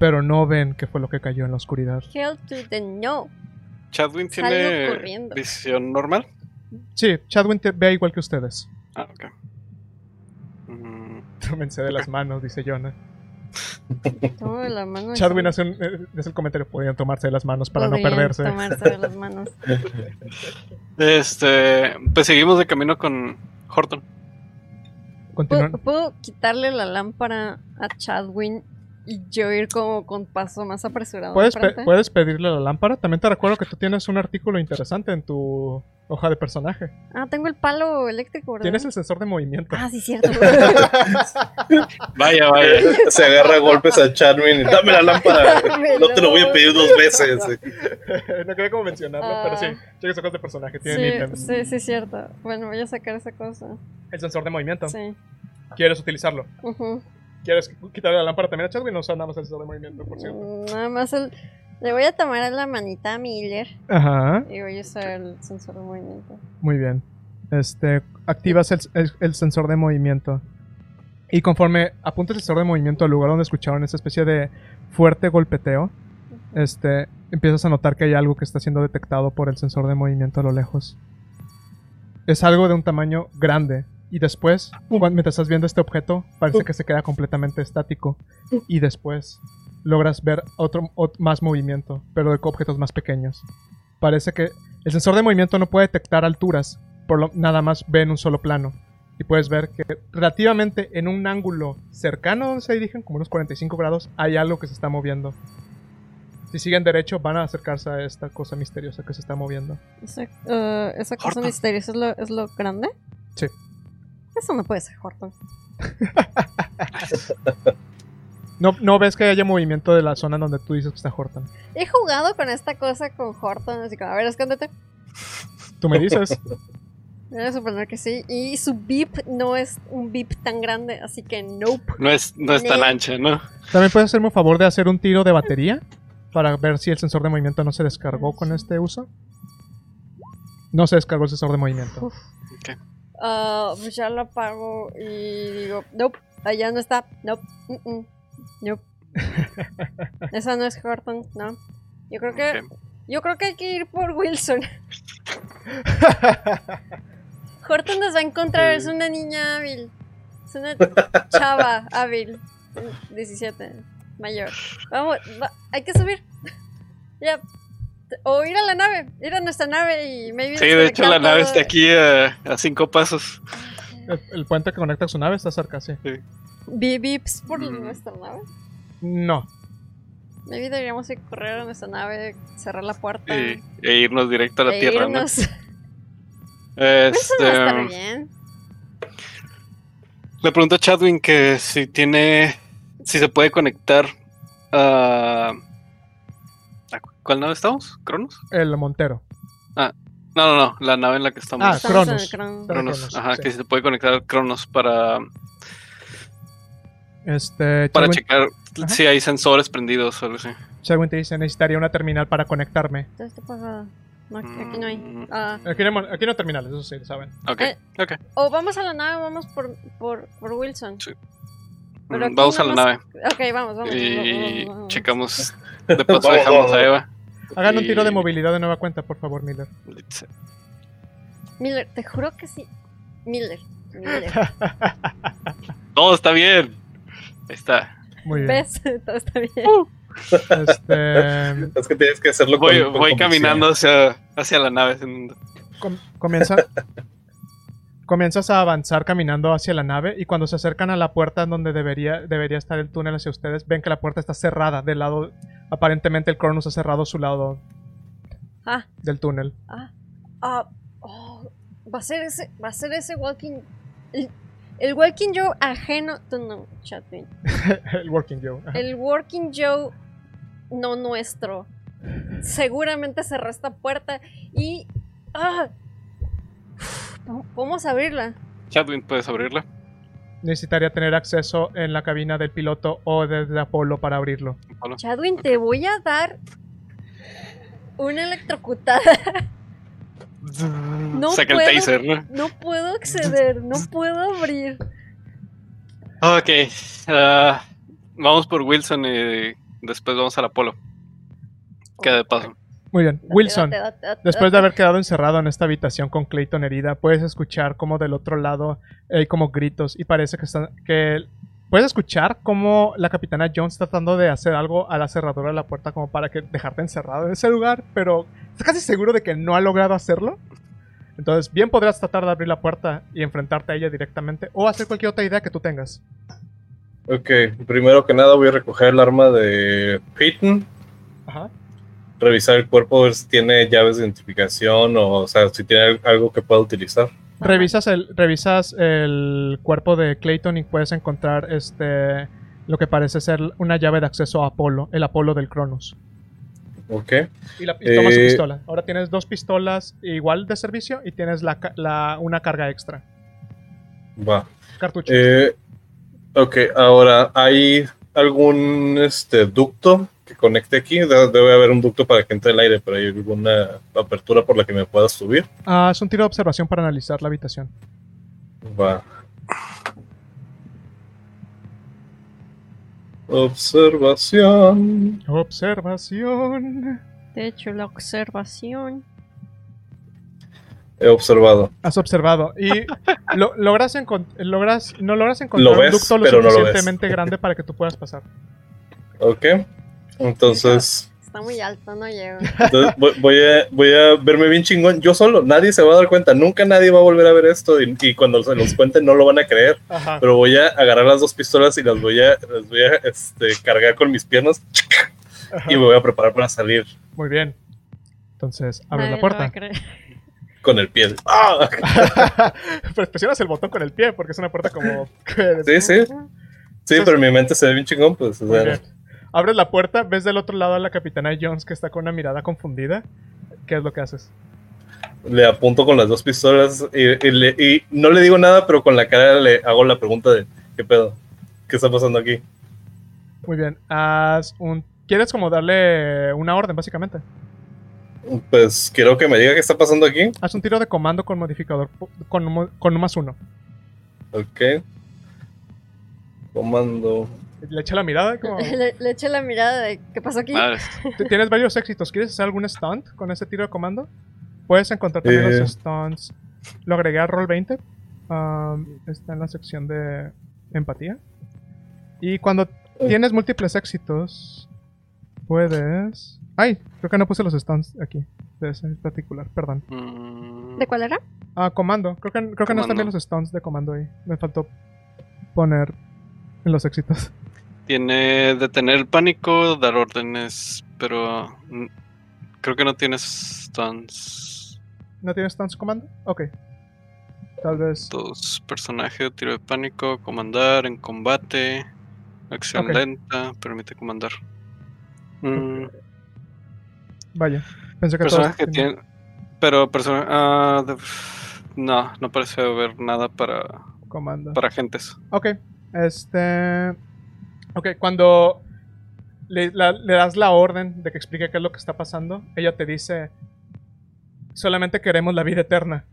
Pero no ven qué fue lo que cayó en la oscuridad. Hell to the no. Chadwin tiene visión normal. Sí, Chadwin te ve igual que ustedes. Ah, ok. Mm, *laughs* Tómense de las manos, dice Jonah. La mano. Chadwin hace, un, eh, hace el comentario, podían tomarse de las manos para no perderse. Tomarse de las manos. *laughs* Este, pues seguimos de camino con Horton. Continúan. ¿Puedo, puedo quitarle la lámpara a Chadwin y yo ir como con paso más apresurado? ¿Puedes, pe- puedes pedirle la lámpara. También te recuerdo que tú tienes un artículo interesante en tu hoja de personaje. Ah, tengo el palo eléctrico, ¿verdad? Tienes el sensor de movimiento. Ah, sí, *laughs* cierto. Vaya, vaya. Se agarra a golpes a Charmin y dame la lámpara. *laughs* No te lo voy a pedir dos veces. no quería como mencionarlo, Ah. pero sí. Checa sus cosas de personaje. Tienen sí, ítems. sí, sí, cierto. Bueno, voy a sacar esa cosa. El sensor de movimiento. Sí. ¿Quieres utilizarlo? Ujú. ¿Quieres quitarle la lámpara también a Chadwin o usar nada más el sensor de movimiento, por cierto? Mm, Nada más el... Le voy a tomar la manita a Miller Ajá. y voy a usar el sensor de movimiento. Muy bien. Este, activas el, el- el sensor de movimiento. Y conforme apuntas el sensor de movimiento al lugar donde escucharon esa especie de fuerte golpeteo, este, empiezas a notar que hay algo que está siendo detectado por el sensor de movimiento a lo lejos. Es algo de un tamaño grande. Y después, cuando, mientras estás viendo este objeto, parece que se queda completamente estático. Y después logras ver otro, ot- más movimiento, pero de objetos más pequeños. Parece que el sensor de movimiento no puede detectar alturas, por lo nada más ve en un solo plano. Y puedes ver que relativamente en un ángulo cercano donde se dirigen, como unos 45 grados, hay algo que se está moviendo. Si siguen derecho, van a acercarse a esta cosa misteriosa que se está moviendo. Esa, eh, esa cosa misteriosa es lo, es lo grande. Sí. Eso no puede ser Horton. *laughs* No, no ves que haya movimiento de la zona donde tú dices que está Horton. He jugado con esta cosa con Horton, así como, a ver, escóndete. Tú me dices. *laughs* Voy a suponer que sí. Y su beep no es un beep tan grande, así que nope. No es, no es tan ancha, ¿no? También puedes hacerme un favor de hacer un tiro de batería para ver si el sensor de movimiento no se descargó con este uso. No se descargó el sensor de movimiento. Ok. Ah, pues ya lo apago y digo, nope, allá no está, nope, mm, mm, nope. *laughs* Esa no es Horton, no. Yo creo que, yo creo que hay que ir por Wilson. *laughs* Horton nos va a encontrar, es una niña hábil. Es una chava *laughs* hábil. 17, mayor. Vamos, va- hay que subir. Ya. O ir a la nave, ir a nuestra nave y maybe Sí, de hecho la nave está aquí a cinco pasos. El, el puente que conecta a su nave está cerca, sí. Bips por Mm. nuestra nave. No. Maybe deberíamos ir a correr a nuestra nave, cerrar la puerta. Y, e irnos directo a la e Tierra, ¿no? irnos. *laughs* Eso no va a estar Este, bien. le pregunto a Chadwin que si tiene, si se puede conectar a... ¿a ¿Cuál nave estamos? ¿Cronos? El Montero. No, no, no, la nave en la que estamos. Ah, Cronos. Cronos. Ajá, sí. que si se puede conectar a Cronos para, Este, para checar Ajá. si hay sensores prendidos o algo así. Chadwin te dice, necesitaría una terminal para conectarme. Todo está. No, aquí, aquí no hay. Ah, Aquí no, aquí no hay terminales, eso sí, lo saben. Ok, Eh, ok. o vamos a la nave o vamos por, por, por Wilson. Sí. Pero Mm, Vamos a la nave Ok, vamos, vamos. y vamos, vamos, vamos. checamos. De paso Vamos, dejamos vamos. a Eva. Hagan un tiro de movilidad de nueva cuenta, por favor, Miller. Miller, te juro que sí. Miller. Miller. *laughs* Todo está bien. Ahí está. Muy bien. ¿Ves? *laughs* Todo está bien. Este, *laughs* Es que tienes que hacerlo Voy, con voy caminando hacia, hacia la nave. com- comienza, comienzas a avanzar caminando hacia la nave y cuando se acercan a la puerta donde debería, debería estar el túnel hacia ustedes, ven que la puerta está cerrada del lado... Aparentemente el Cronus ha cerrado su lado Ah, del túnel. ah, ah. oh, va a ser ese, va a ser ese walking. El, El Walking Joe ajeno. No, Chadwin. *laughs* el Working Joe. ajá. El Working Joe no nuestro. Seguramente cerró esta puerta y. ¡Ah! ¿Cómo- ¿Podemos abrirla? Chadwin, ¿puedes abrirla? Necesitaría tener acceso en la cabina del piloto o desde Apolo para abrirlo. Chadwin, te voy a dar una electrocutada. No Saca puedo. el taser, ¿no? No puedo acceder, no puedo abrir. Ok. ah, vamos por Wilson y después vamos al Apolo. Queda de paso. Muy bien. Wilson, Date, date, date, después de haber quedado encerrado en esta habitación con Clayton herida, puedes escuchar como del otro lado hay como gritos y parece que están que puedes escuchar como la capitana Jones tratando de hacer algo a la cerradura de la puerta como para que dejarte encerrado en ese lugar, pero estás casi seguro de que no ha logrado hacerlo. Entonces, bien podrás tratar de abrir la puerta y enfrentarte a ella directamente o hacer cualquier otra idea que tú tengas. Ok, primero que nada voy a recoger el arma de Peyton, Ajá. Revisar el cuerpo, ver si tiene llaves de identificación o, o sea, si tiene al- algo que pueda utilizar. Revisas el, revisas el cuerpo de Clayton y puedes encontrar este lo que parece ser una llave de acceso a Apolo, el Apolo del Cronos. Ok, Y, la, y tomas su Eh, pistola. Ahora tienes dos pistolas igual de servicio y tienes la, la- una carga extra. va. Cartucho. Eh, ok, ahora, ¿hay algún este, ducto que conecte aquí? De- Debe haber un ducto para que entre el aire, pero ¿hay alguna apertura por la que me pueda subir? Ah, es un tiro de observación para analizar la habitación. Va. Observación. Observación. De hecho, la observación. He observado. Has observado. Y *laughs* lo- logras, logras no logras encontrar Lo ves, un ducto lo pero no lo ves. suficientemente grande para que tú puedas pasar. Ok. Entonces, Está muy alto, no llego. entonces voy, voy a, voy a verme bien chingón yo solo. Nadie se va a dar cuenta. Nunca nadie va a volver a ver esto. Y, y cuando se los cuente no lo van a creer. Ajá. Pero voy a agarrar las dos pistolas y las voy a, las voy a este, cargar con mis piernas. ajá. Y me voy a preparar para salir Muy bien. Entonces, Nadie la lo va a puerta. creer. con el pie. *laughs* ¡Ah! pues presionas el botón con el pie porque es una puerta como... Sí, sí. Sí, pero en mi mente se ve bien chingón. Pues, o Muy sea, bien. Abres la puerta, ves del otro lado a la capitana Jones que está con una mirada confundida. ¿Qué es lo que haces? le apunto con las dos pistolas y, y le- y no le digo nada, pero con la cara le hago la pregunta de ¿qué pedo? ¿Qué está pasando aquí? Muy bien. Haz un... ¿Quieres como darle una orden, básicamente? Pues quiero que me diga qué está pasando aquí. Haz un tiro de comando con modificador con, con un más uno. Ok. Comando. Le echa la mirada. Como... *laughs* Le, le eché la mirada de ¿qué pasó aquí? Tienes varios éxitos. ¿Quieres hacer algún stunt con ese tiro de comando? Puedes encontrar también Eh. los stunts. Lo agregué al roll 20. Um, está en la sección de empatía. Y cuando tienes múltiples éxitos, puedes. Ay, creo que no puse los stunts aquí. De ese particular, perdón. Mm, ¿De cuál era? Ah, comando. Creo que, creo que no están bien los stunts de comando ahí. Me faltó poner en los éxitos. Tiene detener el pánico, dar órdenes, pero creo que no tienes stuns. ¿No tienes stunts comando? Ok. Tal vez. Dos personajes, tiro de pánico, comandar en combate, acción lenta, permite comandar. Mm, Vaya. Pensé que todos personaje que tenían- tiene. Pero persona. de- no, no parece haber nada para, comando. para agentes. Ok, este... Ok, cuando le, la- le das la orden de que explique qué es lo que está pasando, ella te dice, solamente queremos la vida eterna.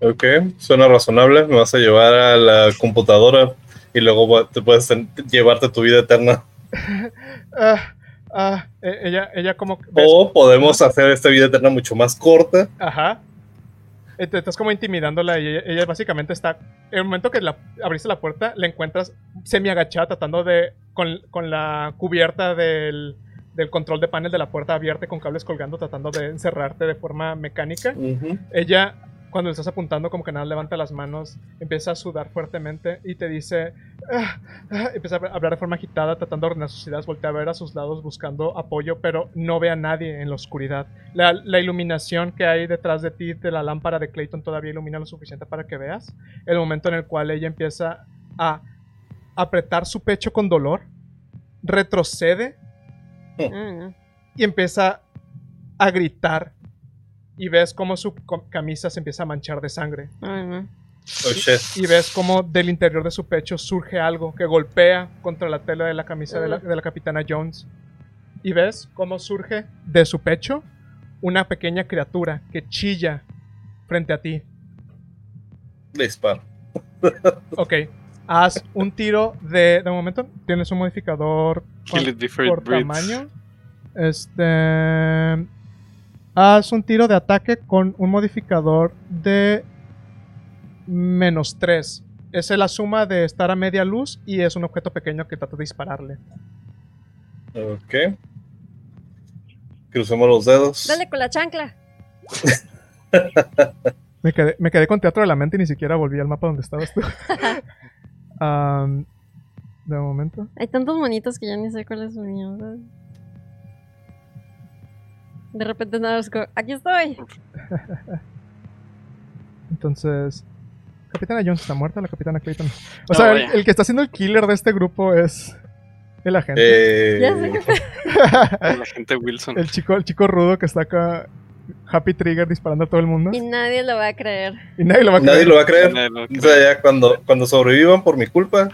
Ok, suena razonable. Me vas a llevar a la computadora y luego te puedes llevarte tu vida eterna. *laughs* Ah, ah, e- ella, ella como... ves- O podemos hacer esta vida eterna mucho más corta. Ajá. Eh, te estás como intimidándola y ella, ella básicamente está... En el momento que la, abriste la puerta, la encuentras semi agachada tratando de... Con, con la cubierta del, del control de panel de la puerta abierta con cables colgando tratando de encerrarte de forma mecánica. Ella cuando le estás apuntando, como que nada levanta las manos, empieza a sudar fuertemente y te dice, "Ah, ah", empieza a hablar de forma agitada, tratando de ordenar sus ideas, voltea a ver a sus lados buscando apoyo, pero no ve a nadie en la oscuridad. La, la iluminación que hay detrás de ti de la lámpara de Clayton todavía ilumina lo suficiente para que veas. El momento en el cual ella empieza a apretar su pecho con dolor, retrocede Ah, no. y empieza a gritar. Y ves cómo su camisa se empieza a manchar de sangre. Oh shit. Y ves cómo del interior de su pecho surge algo que golpea contra la tela de la camisa de la, de la capitana Jones. Y ves cómo surge de su pecho una pequeña criatura que chilla frente a ti. Disparo. *laughs* Ok, haz un tiro de... De momento tienes un modificador Kill it before por breathes. tamaño. Este. Haz un tiro de ataque con un modificador de menos 3. Es la suma de estar a media luz y es un objeto pequeño que trata de dispararle. Ok. Crucemos los dedos. Dale con la chancla. *laughs* Me quedé, me quedé con teatro de la mente y ni siquiera volví al mapa donde estabas tú. Am, *laughs* *laughs* de momento. Hay tantos monitos que ya ni sé cuál es el mío. De repente nada más como, aquí estoy. *laughs* Entonces. Capitana Jones está muerta, la Capitana Clayton. O No, sea, el, el que está haciendo el killer de este grupo es el agente. Eh, Ya sé que *laughs* La gente Wilson. El chico, el chico rudo que está acá, Happy Trigger, disparando a todo el mundo. Y nadie lo va a creer. Y nadie lo va a Nadie creer. lo va a creer. Nadie O sea, ya cuando, cuando sobrevivan por mi culpa,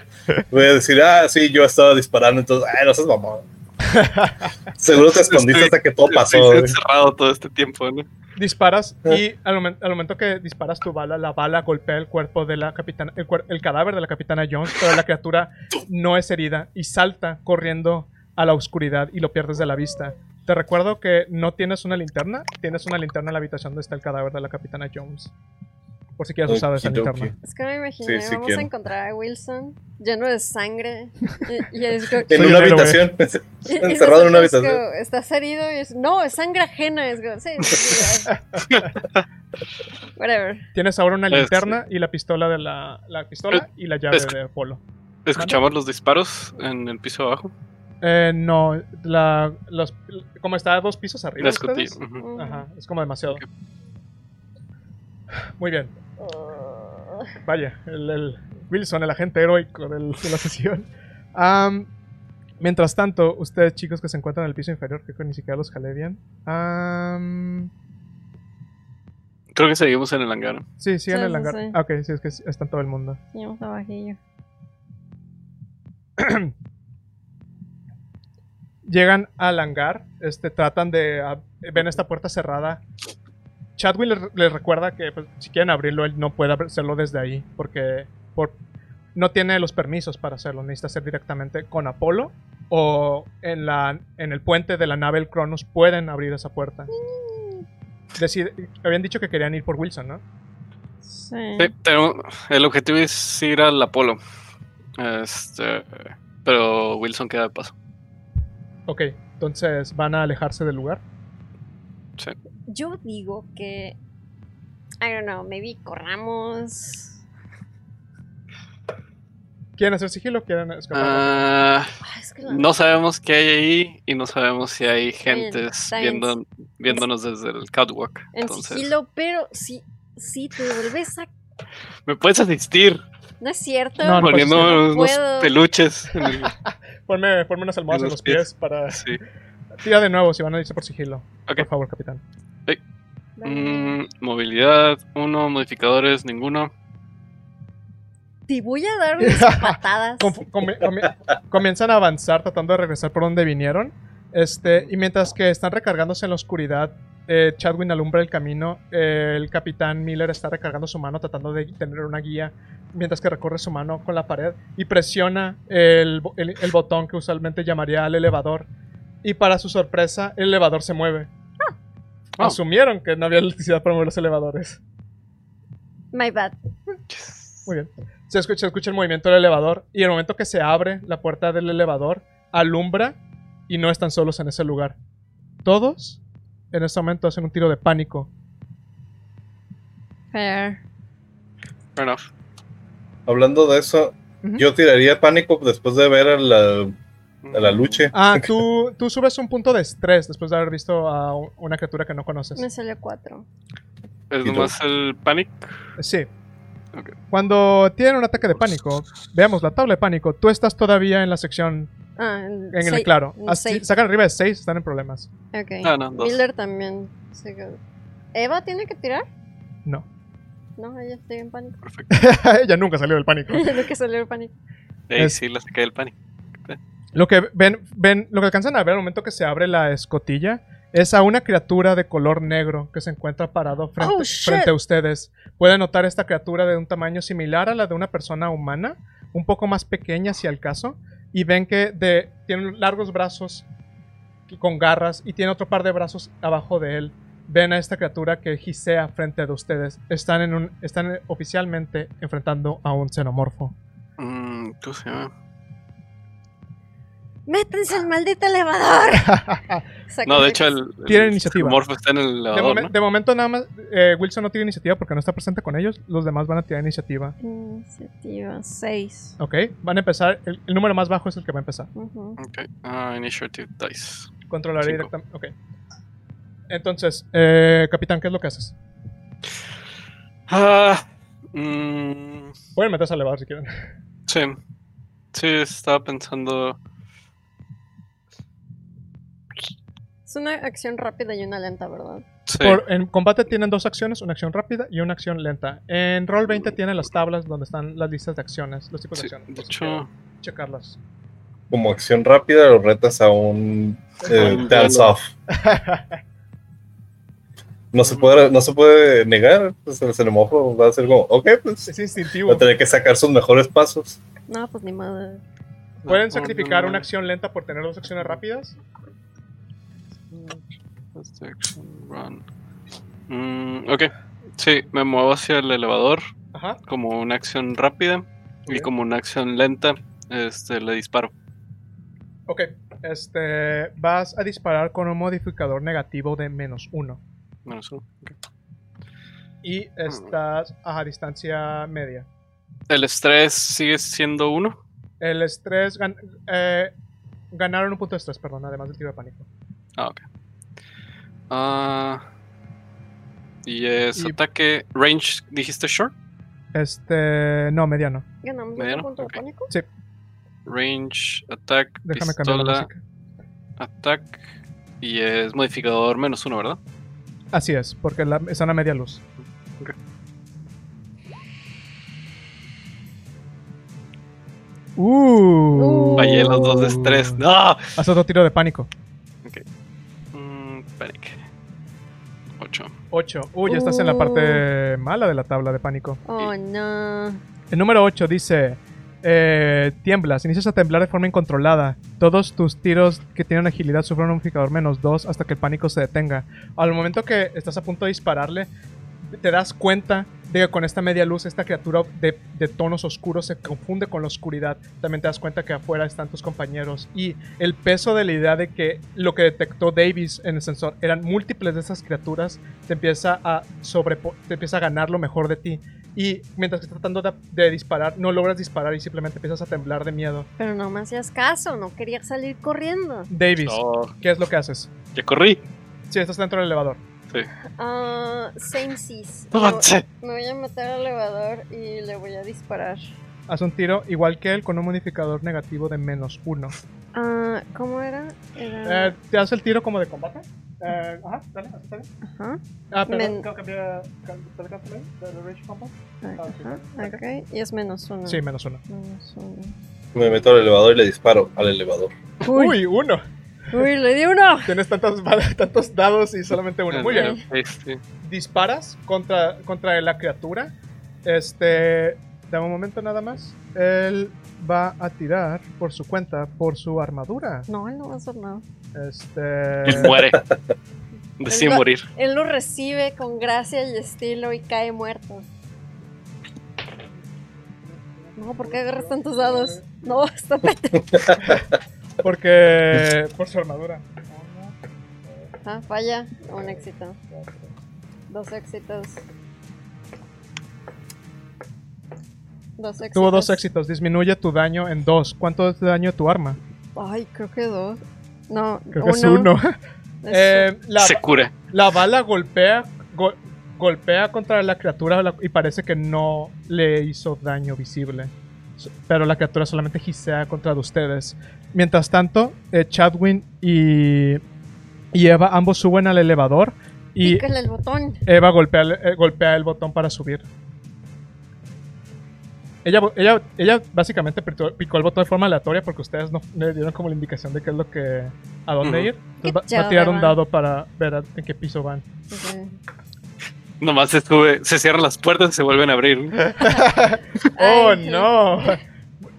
voy a decir, ah, sí, yo estaba disparando, entonces, ay, no seas mamón. *laughs* Seguro te escondiste hasta que todo pasó. Estoy güey. encerrado todo este tiempo, ¿no? Disparas y al, momen- al momento que disparas tu bala, la bala golpea el cuerpo de la capitana, el, el cadáver de la capitana Jones, pero la criatura no es herida y salta corriendo a la oscuridad y lo pierdes de la vista. Te recuerdo que no tienes una linterna, tienes una linterna en la habitación donde está el cadáver de la capitana Jones. Por si quieres usar esa linterna. Es que me imaginé, Sí, sí vamos quiero. a encontrar a Wilson lleno de sangre. Y, y es *laughs* como- En una habitación, *laughs* *laughs* encerrado en una habitación. como, ¿Estás herido? Y es, no, es sangre ajena. Es como, sí, Whatever. Tienes ahora una linterna y la pistola de la, la pistola y la llave de Polo. ¿Escuchamos los disparos en el piso abajo? Eh, no, la, los, como está a dos pisos arriba. Ustedes, ujú. Ajá, es como demasiado. Muy bien, Uh, vaya, el, el Wilson, el agente heroico del- de la sesión. Mientras tanto, ustedes chicos que se encuentran en el piso inferior, creo que ni siquiera los jalé bien. Creo que seguimos en el hangar. sí, sí, en el hangar. sí. Ah, Ok, sí, es que está en todo el mundo. Seguimos abajillo. *clears throat* llegan al hangar, este, tratan de... ab- ven esta puerta cerrada. Chadwick les, les recuerda que pues, si quieren abrirlo, él no puede hacerlo desde ahí, porque por, no tiene los permisos para hacerlo. Necesita hacer directamente con Apolo o en, la, en el puente de la nave El Cronos pueden abrir esa puerta. Decide- habían dicho que querían ir por Wilson, ¿no? Sí. Sí, tenemos- el objetivo es ir al Apolo. Este, pero Wilson queda de paso. Ok, entonces van a alejarse del lugar. Sí. Yo digo que. I don't know, maybe corramos. ¿Quieren hacer sigilo quieren escapar? Ah, Ay, es que la- no sabemos qué hay ahí y no sabemos si hay gentes bien. viendo, viéndonos desde el catwalk. En Entonces, sigilo, pero si, si te vuelves a. ¿me puedes asistir? No es cierto. No, no Poniendo No unos puedo. peluches. en el- *laughs* Ponme, ponme unas almohadas En en los pies para... sí. Tira de nuevo si van a irse por sigilo. Por favor, capitán. Mm, movilidad, uno. Modificadores, ninguno. Te voy a dar unas *laughs* patadas. Comienzan a avanzar tratando de regresar por donde vinieron. Este, y mientras que están recargándose en la oscuridad, eh, Chadwin alumbra el camino. eh, el capitán Miller está recargando su mano tratando de tener una guía mientras que recorre su mano con la pared y presiona el- el botón que usualmente llamaría al elevador. Y para su sorpresa, el elevador se mueve. Oh. Asumieron que no había electricidad para mover los elevadores. My bad. Muy bien. Se escucha, se escucha el movimiento del elevador y el momento que se abre la puerta del elevador, alumbra y no están solos en ese lugar. Todos en ese momento hacen un tiro de pánico. Fair. Fair enough. Hablando de eso, yo tiraría pánico después de ver a la, a la lucha. Ah, tú, tú subes un punto de estrés después de haber visto a una criatura que no conoces. Me salió 4. ¿Es nomás el panic? Sí. Cuando tienen un ataque de pánico, veamos la tabla de pánico. Tú estás todavía en la sección Ah, en, el claro. sacan arriba de 6, están en problemas. Ok. Ah, no, dos. Miller también. ¿Eva tiene que tirar? No. No, ella está en pánico. Perfecto. *laughs* Ella nunca salió del pánico. *laughs* Que salió el pánico. Ey, Es- sí, la saqué del panic. Lo que ven, ven, lo que alcanzan a ver al momento que se abre la escotilla es a una criatura de color negro que se encuentra parado frente, Oh, shit. frente a ustedes. Pueden notar esta criatura de un tamaño similar a la de una persona humana, un poco más pequeña si al caso, y ven que de, tiene largos brazos con garras y tiene otro par de brazos abajo de él. Ven a esta criatura que gisea frente de ustedes. Están, en un, están oficialmente enfrentando a un xenomorfo. Mm, ¿Cómo se llama? ¡Métanse al maldito elevador! *laughs* No, de hecho, el, el Tiene iniciativa. Morfo está en el De, elevador, momen- ¿no? de momento nada más, eh, Wilson no tiene iniciativa porque no está presente con ellos. Los demás van a tirar iniciativa. Iniciativa 6. Ok, van a empezar. El, el número más bajo es el que va a empezar. Ok. Ah, initiative dice. Controlaré directamente. Ok. Entonces, eh, capitán, ¿qué es lo que haces? Ah, mm, Pueden meterse al elevador si quieren. sí. Sí, estaba pensando. Es una acción rápida y una lenta, ¿verdad? Sí. Por- en combate tienen dos acciones, una acción rápida y una acción lenta. En Roll 20 tienen las tablas donde están las listas de acciones, los tipos sí, de acciones. de hecho, checarlas. Como acción rápida, lo retas a un eh, dance off. No se puede, no se puede negar. Pues el xenomorfo va a ser como, ok, pues es va instintivo. a tener que sacar sus mejores pasos. No, pues ni modo. Pueden no, sacrificar no, una acción lenta por tener dos acciones rápidas. Action, run. Mm, ok. Sí, me muevo hacia el elevador Ajá. como una acción rápida y como una acción lenta. Este, le disparo. Ok, este, vas a disparar con un modificador negativo de menos uno. Menos uno. ok. Y estás a distancia media. El estrés sigue siendo uno. El estrés, gan- eh, ganaron un punto de estrés, perdón, además del tiro de pánico. Ah, ok. Ah, y es Y- ataque range, dijiste short. Este, no, mediano. ¿Ganamos Mediano, punto de pánico? Range, attack, Déjame pistola, attack. Y es modificador menos uno, ¿verdad? Así es, porque la, están a media luz. Ok. Uh. Fallé los dos de estrés. ¡No! Haz otro tiro de pánico. 8. 8. Uy, ya estás en la parte Uh. mala de la tabla de pánico. Oh, no. El número 8 dice: eh, Tiemblas, inicias a temblar de forma incontrolada. Todos tus tiros que tienen agilidad sufren un modificador menos 2 hasta que el pánico se detenga. Al momento que estás a punto de dispararle, te das cuenta de que con esta media luz, esta criatura de, de tonos oscuros se confunde con la oscuridad. También te das cuenta que afuera están tus compañeros. Y el peso de la idea de que lo que detectó Davis en el sensor eran múltiples de esas criaturas, te empieza a sobrepo- te empieza a ganar lo mejor de ti. Y mientras que estás tratando de, de disparar, no logras disparar y simplemente empiezas a temblar de miedo. Pero no me hacías caso, no quería salir corriendo. Davis, Oh, ¿qué es lo que haces? ya corrí. Sí, estás dentro del elevador. Ah, same seas. No, Me, me voy a meter al elevador y le voy a disparar. Haz un tiro igual que él con un modificador negativo de menos uno. Ah, ¿cómo era? Era... Eh, ¿Te hace el tiro como de combate? Eh, ajá, dale, así está bien. Ajá, Ah, perdón, Men- ¿cambia- cambia- cambia- cambia- ¿De range combat? ajá, ok. Y es menos uno. Sí, menos uno. Menos uno. Me meto al elevador y le disparo al elevador. Uy, Uy, uno. Uy, le di uno. Tienes tantos, tantos dados y solamente uno. Muy bien. Este, disparas contra, contra la criatura. Este. Dame un momento nada más. Él va a tirar por su cuenta, por su armadura. No, él no va a hacer nada. Este. él muere. *laughs* *laughs* Decide Él va- morir. Él lo recibe con gracia y estilo y cae muerto. No, ¿por qué agarras tantos dados? No, *laughs* stop it. Porque. Por su armadura. Ah, falla. Un éxito. Dos éxitos. Dos éxitos. Tuvo dos éxitos. Disminuye tu daño en dos. ¿Cuánto es de daño tu arma? Ay, creo que dos. No, Creo uno. que es uno. *laughs* Eh, la, Se cura. la bala golpea, go- golpea contra la criatura y parece que no le hizo daño visible. Pero la criatura solamente gisea contra de ustedes. Mientras tanto, eh, Chadwin y, y Eva ambos suben al elevador y Pícale el botón. Eva golpea, el- eh, golpea el botón para subir. Ella, ella, ella básicamente picó, el botón de forma aleatoria porque ustedes no le dieron como la indicación de qué es lo que. a dónde ir. Entonces va, a tirar un dado para ver a- en qué piso van. Sí. Nomás se sube, se cierran las puertas y se vuelven a abrir. *laughs* ¡Oh, no!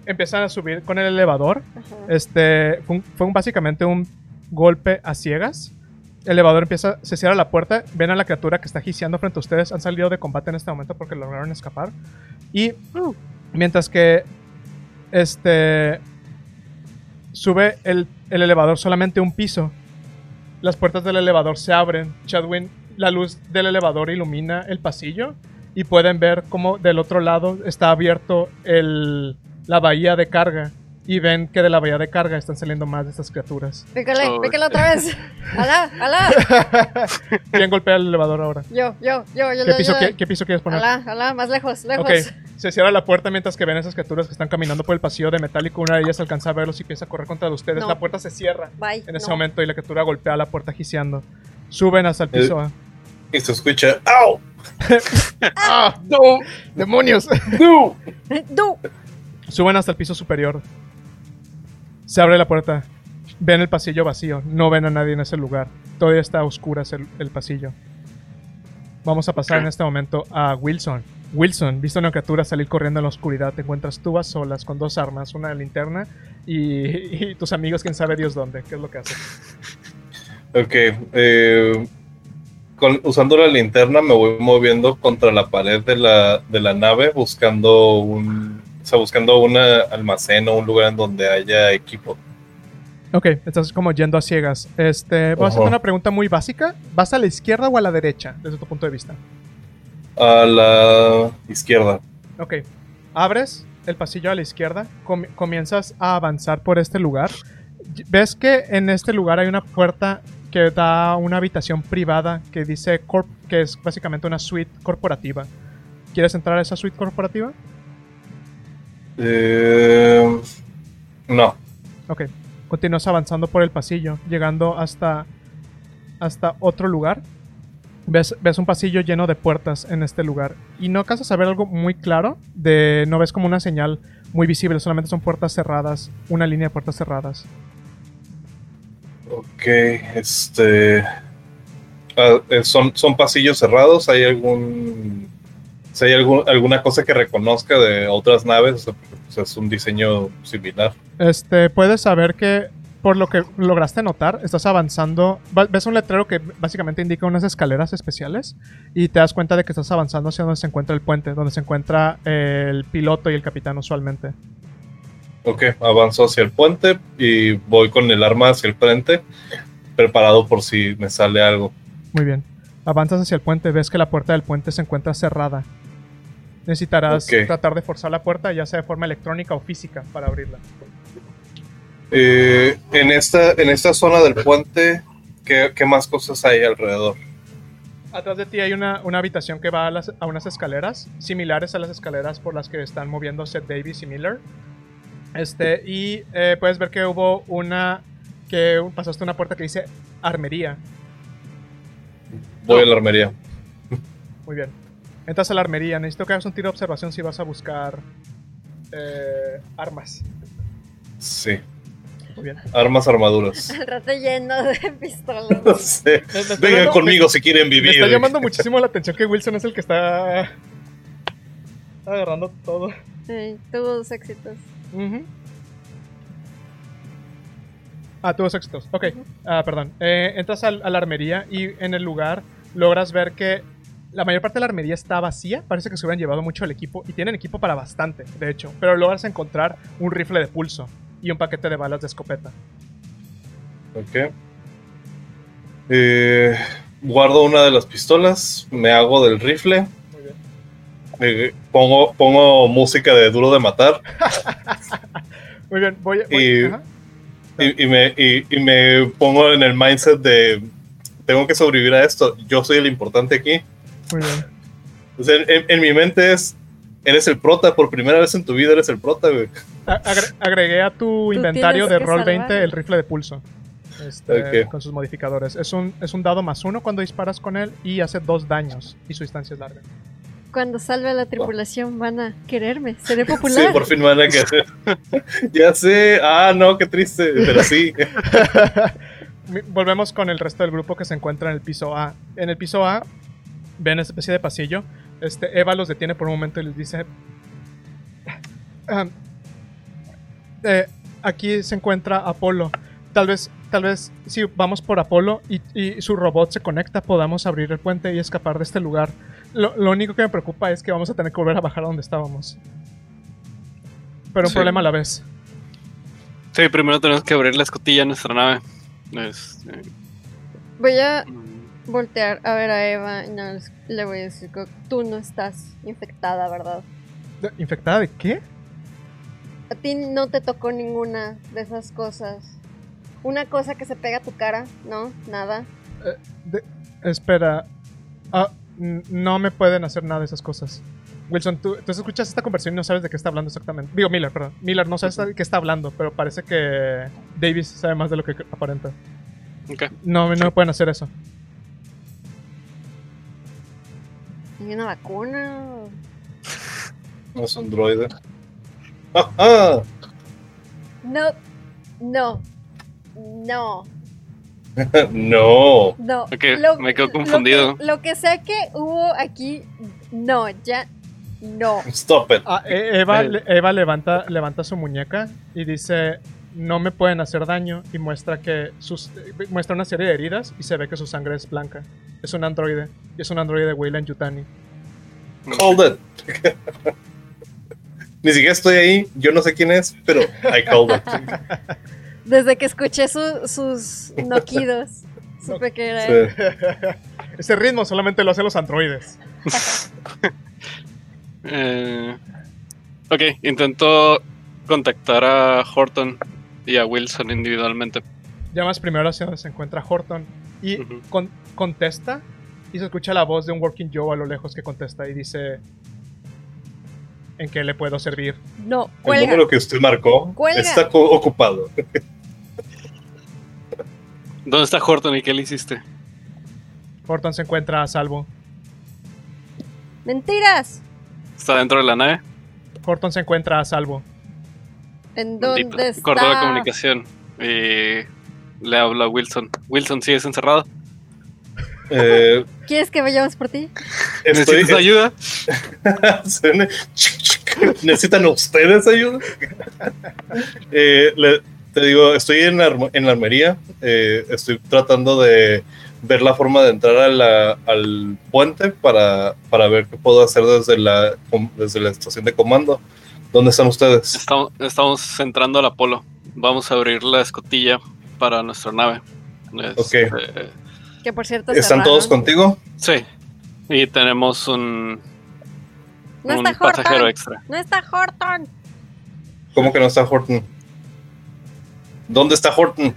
Empiezan a subir con el elevador. Ajá. Este fue, un- fue un- básicamente un golpe a ciegas. El elevador empieza, se cierra la puerta. Ven a la criatura que está giseando frente a ustedes. Han salido de combate en este momento porque lograron escapar. Y mientras que este sube el, el elevador solamente un piso, las puertas del elevador se abren. Chadwin, la luz del elevador ilumina el pasillo y pueden ver cómo del otro lado está abierto el, la bahía de carga. Y ven que de la bahía de carga están saliendo más de estas criaturas. Pícale, Oh. pícale otra vez. ¡Alá, alá! *laughs* ¿Quién golpea el elevador ahora? Yo, yo, yo, yo. ¿Qué yo, piso, yo. qué, qué piso quieres poner? Alá, alá, más lejos, lejos. Ok, se cierra la puerta mientras que ven esas criaturas que están caminando por el pasillo de metálico. Una de ellas alcanza a verlos y empieza a correr contra de ustedes. No. La puerta se cierra Bye. en ese no. momento y la criatura golpea la puerta giseando. Suben hasta el piso A. Y se escucha, ¡au! *laughs* ¡Ah! No. ¡Demonios! ¡No! Du. Suben hasta el piso superior. Se abre la puerta. Ven el pasillo vacío. No ven a nadie en ese lugar. Todavía está a oscuras el, el pasillo. Vamos a pasar en este momento a Wilson. Wilson, viste una criatura salir corriendo en la oscuridad. Te encuentras tú a solas con dos armas, una linterna y, y tus amigos, quién sabe Dios dónde. ¿Qué es lo que haces? Ok, eh, con- usando la linterna me voy moviendo contra la pared de la, de la nave buscando un, o sea, buscando un almacén o un lugar en donde haya equipo. Ok, estás como yendo a ciegas. Este, voy a hacerte Ajá. una pregunta muy básica. ¿Vas a la izquierda o a la derecha, desde tu punto de vista? A la izquierda. Ok. Abres el pasillo a la izquierda, com- comienzas a avanzar por este lugar. Ves que en este lugar hay una puerta que da una habitación privada que dice corp que es básicamente una suite corporativa. ¿Quieres entrar a esa suite corporativa? Eh, no. Ok. Continúas avanzando por el pasillo, llegando hasta, hasta otro lugar. Ves, ves un pasillo lleno de puertas en este lugar. Y no alcanzas a ver algo muy claro. De, no ves como una señal muy visible. Solamente son puertas cerradas. Una línea de puertas cerradas. Ok, este... ah, eh, son, son pasillos cerrados, ¿hay algún... Si hay algún, alguna cosa que reconozca de otras naves, o sea, es un diseño similar. Este, puedes saber que por lo que lograste notar, estás avanzando. va- Ves un letrero que básicamente indica unas escaleras especiales y te das cuenta de que estás avanzando hacia donde se encuentra el puente, donde se encuentra el piloto y el capitán usualmente. Ok, avanzo hacia el puente y voy con el arma hacia el frente, preparado por si me sale algo. Muy bien. Avanzas hacia el puente, ves que la puerta del puente se encuentra cerrada. Necesitarás tratar de forzar la puerta, ya sea de forma electrónica o física, para abrirla. Eh, en, esta, en esta zona del puente, ¿qué, qué más cosas hay alrededor? Atrás de ti hay una, una habitación que va a, las- a unas escaleras, similares a las escaleras por las que están moviéndose Davis y Miller. Este, y eh, puedes ver que hubo una. que pasaste una puerta que dice armería. Voy a la armería. Muy bien. Entras a la armería. Necesito que hagas un tiro de observación si vas a buscar eh, armas. Sí, Muy bien. armas, armaduras. *laughs* El rato lleno de *laughs* pistolas. *laughs* Me- me está Vengan conmigo si quieren Me vivir. está llamando muchísimo la atención que Wilson es el que está. está agarrando todo. Sí, tuvo dos éxitos. Ujú. Ah, tuvo éxitos. Ok, ah, perdón. Eh, entras al- a la armería y en el lugar logras ver que la mayor parte de la armería está vacía. Parece que se hubieran llevado mucho el equipo y tienen equipo para bastante, de hecho. Pero logras encontrar un rifle de pulso y un paquete de balas de escopeta. Ok. Eh, guardo una de las pistolas, me hago del rifle, Muy bien. eh, pongo, pongo música de Duro de Matar *laughs* Muy bien, voy, voy- Y- ajá. y, y me, y, y me pongo en el mindset de tengo que sobrevivir a esto. Yo soy el importante aquí. Muy bien. O sea, en, en mi mente es, eres el prota, por primera vez en tu vida eres el prota, güey. A- agre- agregué a tu inventario de Roll 20 salvar. el rifle de pulso. Este, Ok. Con sus modificadores. Es un, es un dado más uno cuando disparas con él y hace dos daños. Y su distancia es larga. Cuando salve a la tripulación van a quererme. Seré *laughs* Sí, popular. por fin me van a querer. *laughs* ya sé. Ah, no, qué triste. Pero sí. Volvemos con el resto del grupo que se encuentra en el piso A. En el piso A, ven esa especie de pasillo. Este, Eva los detiene por un momento y les dice: "Ah, eh, Aquí se encuentra Apolo. Tal vez, tal vez, si vamos por Apolo y, y su robot se conecta, podamos abrir el puente y escapar de este lugar. Lo, lo único que me preocupa es que vamos a tener que volver a bajar a donde estábamos. Pero un Sí. problema a la vez. Sí, primero tenemos que abrir la escotilla a nuestra nave. Este, Voy a mm, voltear a ver a Eva y no, le voy a decir que tú no estás infectada, ¿verdad? ¿Infectada de qué? A ti no te tocó ninguna de esas cosas. Una cosa que se pega a tu cara, ¿no? Nada. De- espera. Ah, no me pueden hacer nada de esas cosas. Wilson, tú, tú escuchas esta conversación y no sabes de qué está hablando exactamente. Digo, Miller, perdón. Miller no sabes de qué está hablando, pero parece que Davis sabe más de lo que aparenta. ok. No, no me pueden hacer eso. ¿Hay una vacuna? No es un droide. Ah, ah. No. No. No. *laughs* no. No. Me quedo lo confundido. que- Lo que, sé que hubo aquí, no, ya, no. Stop it. Ah, Eva, Eh. le- Eva levanta, levanta su muñeca y dice: No me pueden hacer daño. Y muestra que sus, eh, muestra una serie de heridas y se ve que su sangre es blanca. Es un androide. Es un androide de Weyland Yutani. Called it. *laughs* Ni siquiera estoy ahí. Yo no sé quién es, pero I called it. *laughs* Desde que escuché su- sus noquidos, *laughs* supe que era él. Ese ritmo solamente lo hacen los androides. *laughs* Eh, ok, intento contactar a Horton y a Wilson individualmente. Llamas primero hacia donde se encuentra Horton y con- contesta y se escucha la voz de un Working Joe a lo lejos que contesta y dice ¿En qué le puedo servir? No, El cuelga. número que usted marcó Cuelga. está ocupado. *laughs* ¿Dónde está Horton y qué le hiciste? Horton se encuentra a salvo. Mentiras. ¿Está dentro de la nave? Horton se encuentra a salvo. ¿En dónde está? Cortó la comunicación. Y le hablo a Wilson. Wilson, ¿sigues encerrado? Eh, ¿Quieres que vayamos por ti? estoy, ¿Necesitas ayuda? *laughs* ¿Necesitan ustedes ayuda? *laughs* Eh, le- te digo, estoy en, armo- en la armería. eh, estoy tratando de ver la forma de entrar a la- al puente para, para ver qué puedo hacer desde la, desde la estación de comando. ¿Dónde están ustedes? Estamos, estamos entrando al Apolo. Vamos a abrir la escotilla para nuestra nave. Este, Que por cierto ¿Están cerraron. todos contigo? Sí. Y tenemos un, No un está pasajero extra. No está Horton. ¿Cómo que no está Horton? ¿Dónde está Horton?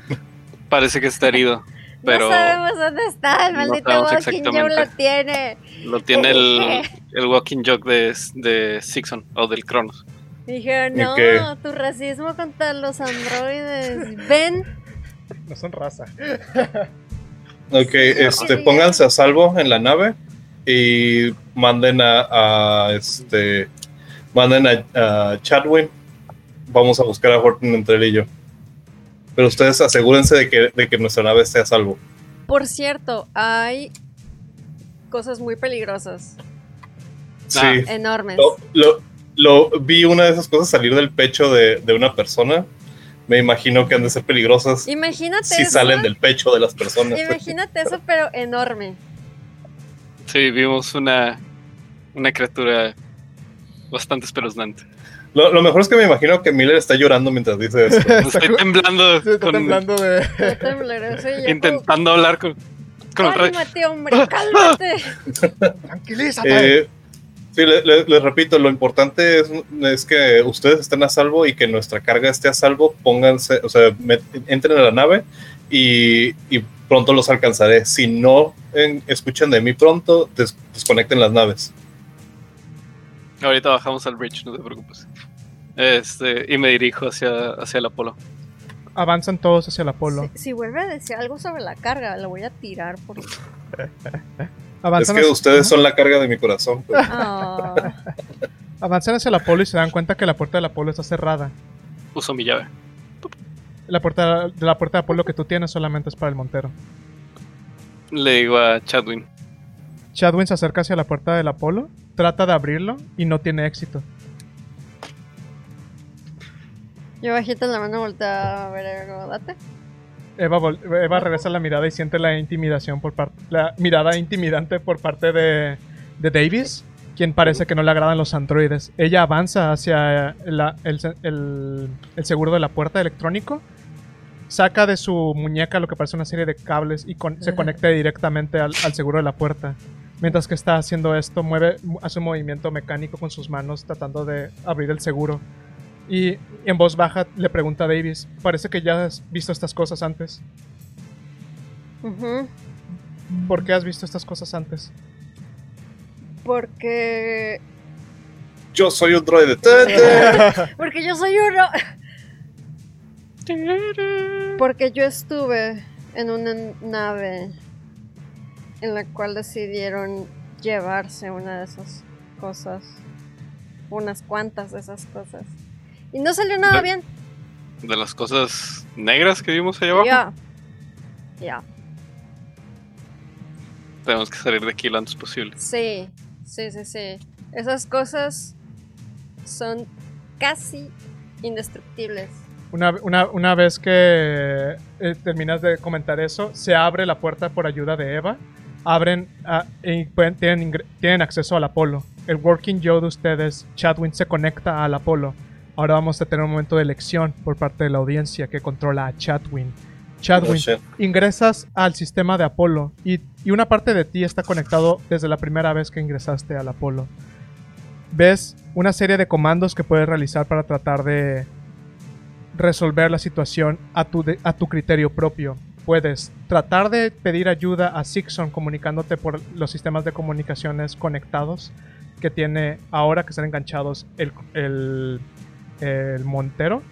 Parece que está herido. *laughs* Pero No sabemos dónde está. El maldito Walking Joe lo tiene. lo tiene el, *laughs* el walking jog de, de Sixon o del Cronos. Dijeron, ¿Y no, qué? tu racismo contra los androides. Ven. *laughs* No son raza. Ok, este, pónganse a salvo en la nave y manden a, a, este, manden a, a Chadwin. Vamos a buscar a Horton entre él y yo. Pero ustedes asegúrense de que, de que nuestra nave esté a salvo. Por cierto, hay cosas muy peligrosas. Sí. Ah. Enormes. Lo, lo- lo- vi una de esas cosas salir del pecho de, de una persona. Me imagino que han de ser peligrosas Imagínate si eso. salen del pecho de las personas. Imagínate eso, pero enorme. Sí, vimos una, una criatura bastante espeluznante. Lo, lo mejor es que me imagino que Miller está llorando mientras dice esto. *laughs* Estoy temblando, Sí, está con- temblando de. Está tembloroso y intentando hablar con, con. Cálmate, hombre, cálmate. *laughs* ¡Tranquilízate! Eh, Sí, le- le- les repito, lo importante es, es que ustedes estén a salvo y que nuestra carga esté a salvo. Pónganse, o sea, met- entren a la nave y, y pronto los alcanzaré. Si no en- escuchan de mí pronto, des- desconecten las naves. Ahorita bajamos al bridge, no te preocupes. Este, y me dirijo hacia, hacia el Apolo. Avanzan todos hacia el Apolo. Si, si vuelve a decir algo sobre la carga, lo voy a tirar por. *laughs* Es Avanzan, que hacia- ustedes son la carga de mi corazón. pues. Ah, *laughs* Avanzan hacia el Apolo y se dan cuenta que la puerta del Apolo está cerrada. Uso mi llave. La puerta de la puerta de Apolo que tú tienes solamente es para el Montero. Le digo a Chadwin. Chadwin se acerca hacia la puerta del Apolo, trata de abrirlo y no tiene éxito. Yo la mano, voltea a ver, date. Eva, Eva regresa la mirada y siente la intimidación por parte, la mirada intimidante por parte de, de Davis, quien parece que no le agradan los androides. Ella avanza hacia la- el, el- el seguro de la puerta electrónico, saca de su muñeca lo que parece una serie de cables y con- se conecta directamente al, al seguro de la puerta. Mientras que está haciendo esto, mueve, hace un movimiento mecánico con sus manos tratando de abrir el seguro. Y en voz baja le pregunta a Davis, parece que ya has visto estas cosas antes. Ujú, ¿Por qué has visto estas cosas antes? Porque. Yo soy un droide. ¡Tete! *laughs* Porque yo soy uno. Porque yo estuve en una nave en la cual decidieron llevarse una de esas cosas. Unas cuantas de esas cosas. Y no salió nada De- bien. De las cosas negras que vimos allá abajo. Ya. Ya. Tenemos que salir de aquí lo antes posible. Sí. Sí, sí, sí. Esas cosas son casi indestructibles. Una, una- una vez que eh, terminas de comentar eso, se abre la puerta por ayuda de Eva. Abren ah, y pueden- tienen, tienen acceso al Apolo. El Working Yo de ustedes, Chadwin, se conecta al Apolo. Ahora vamos a tener un momento de elección por parte de la audiencia que controla a Chadwin. Chadwin, ingresas al sistema de Apolo y, y una parte de ti está conectado desde la primera vez que ingresaste al Apolo. Ves una serie de comandos que puedes realizar para tratar de resolver la situación a tu, de- a tu criterio propio. Puedes tratar de pedir ayuda a Sixon comunicándote por los sistemas de comunicaciones conectados que tiene ahora que están enganchados el, el, el Montero.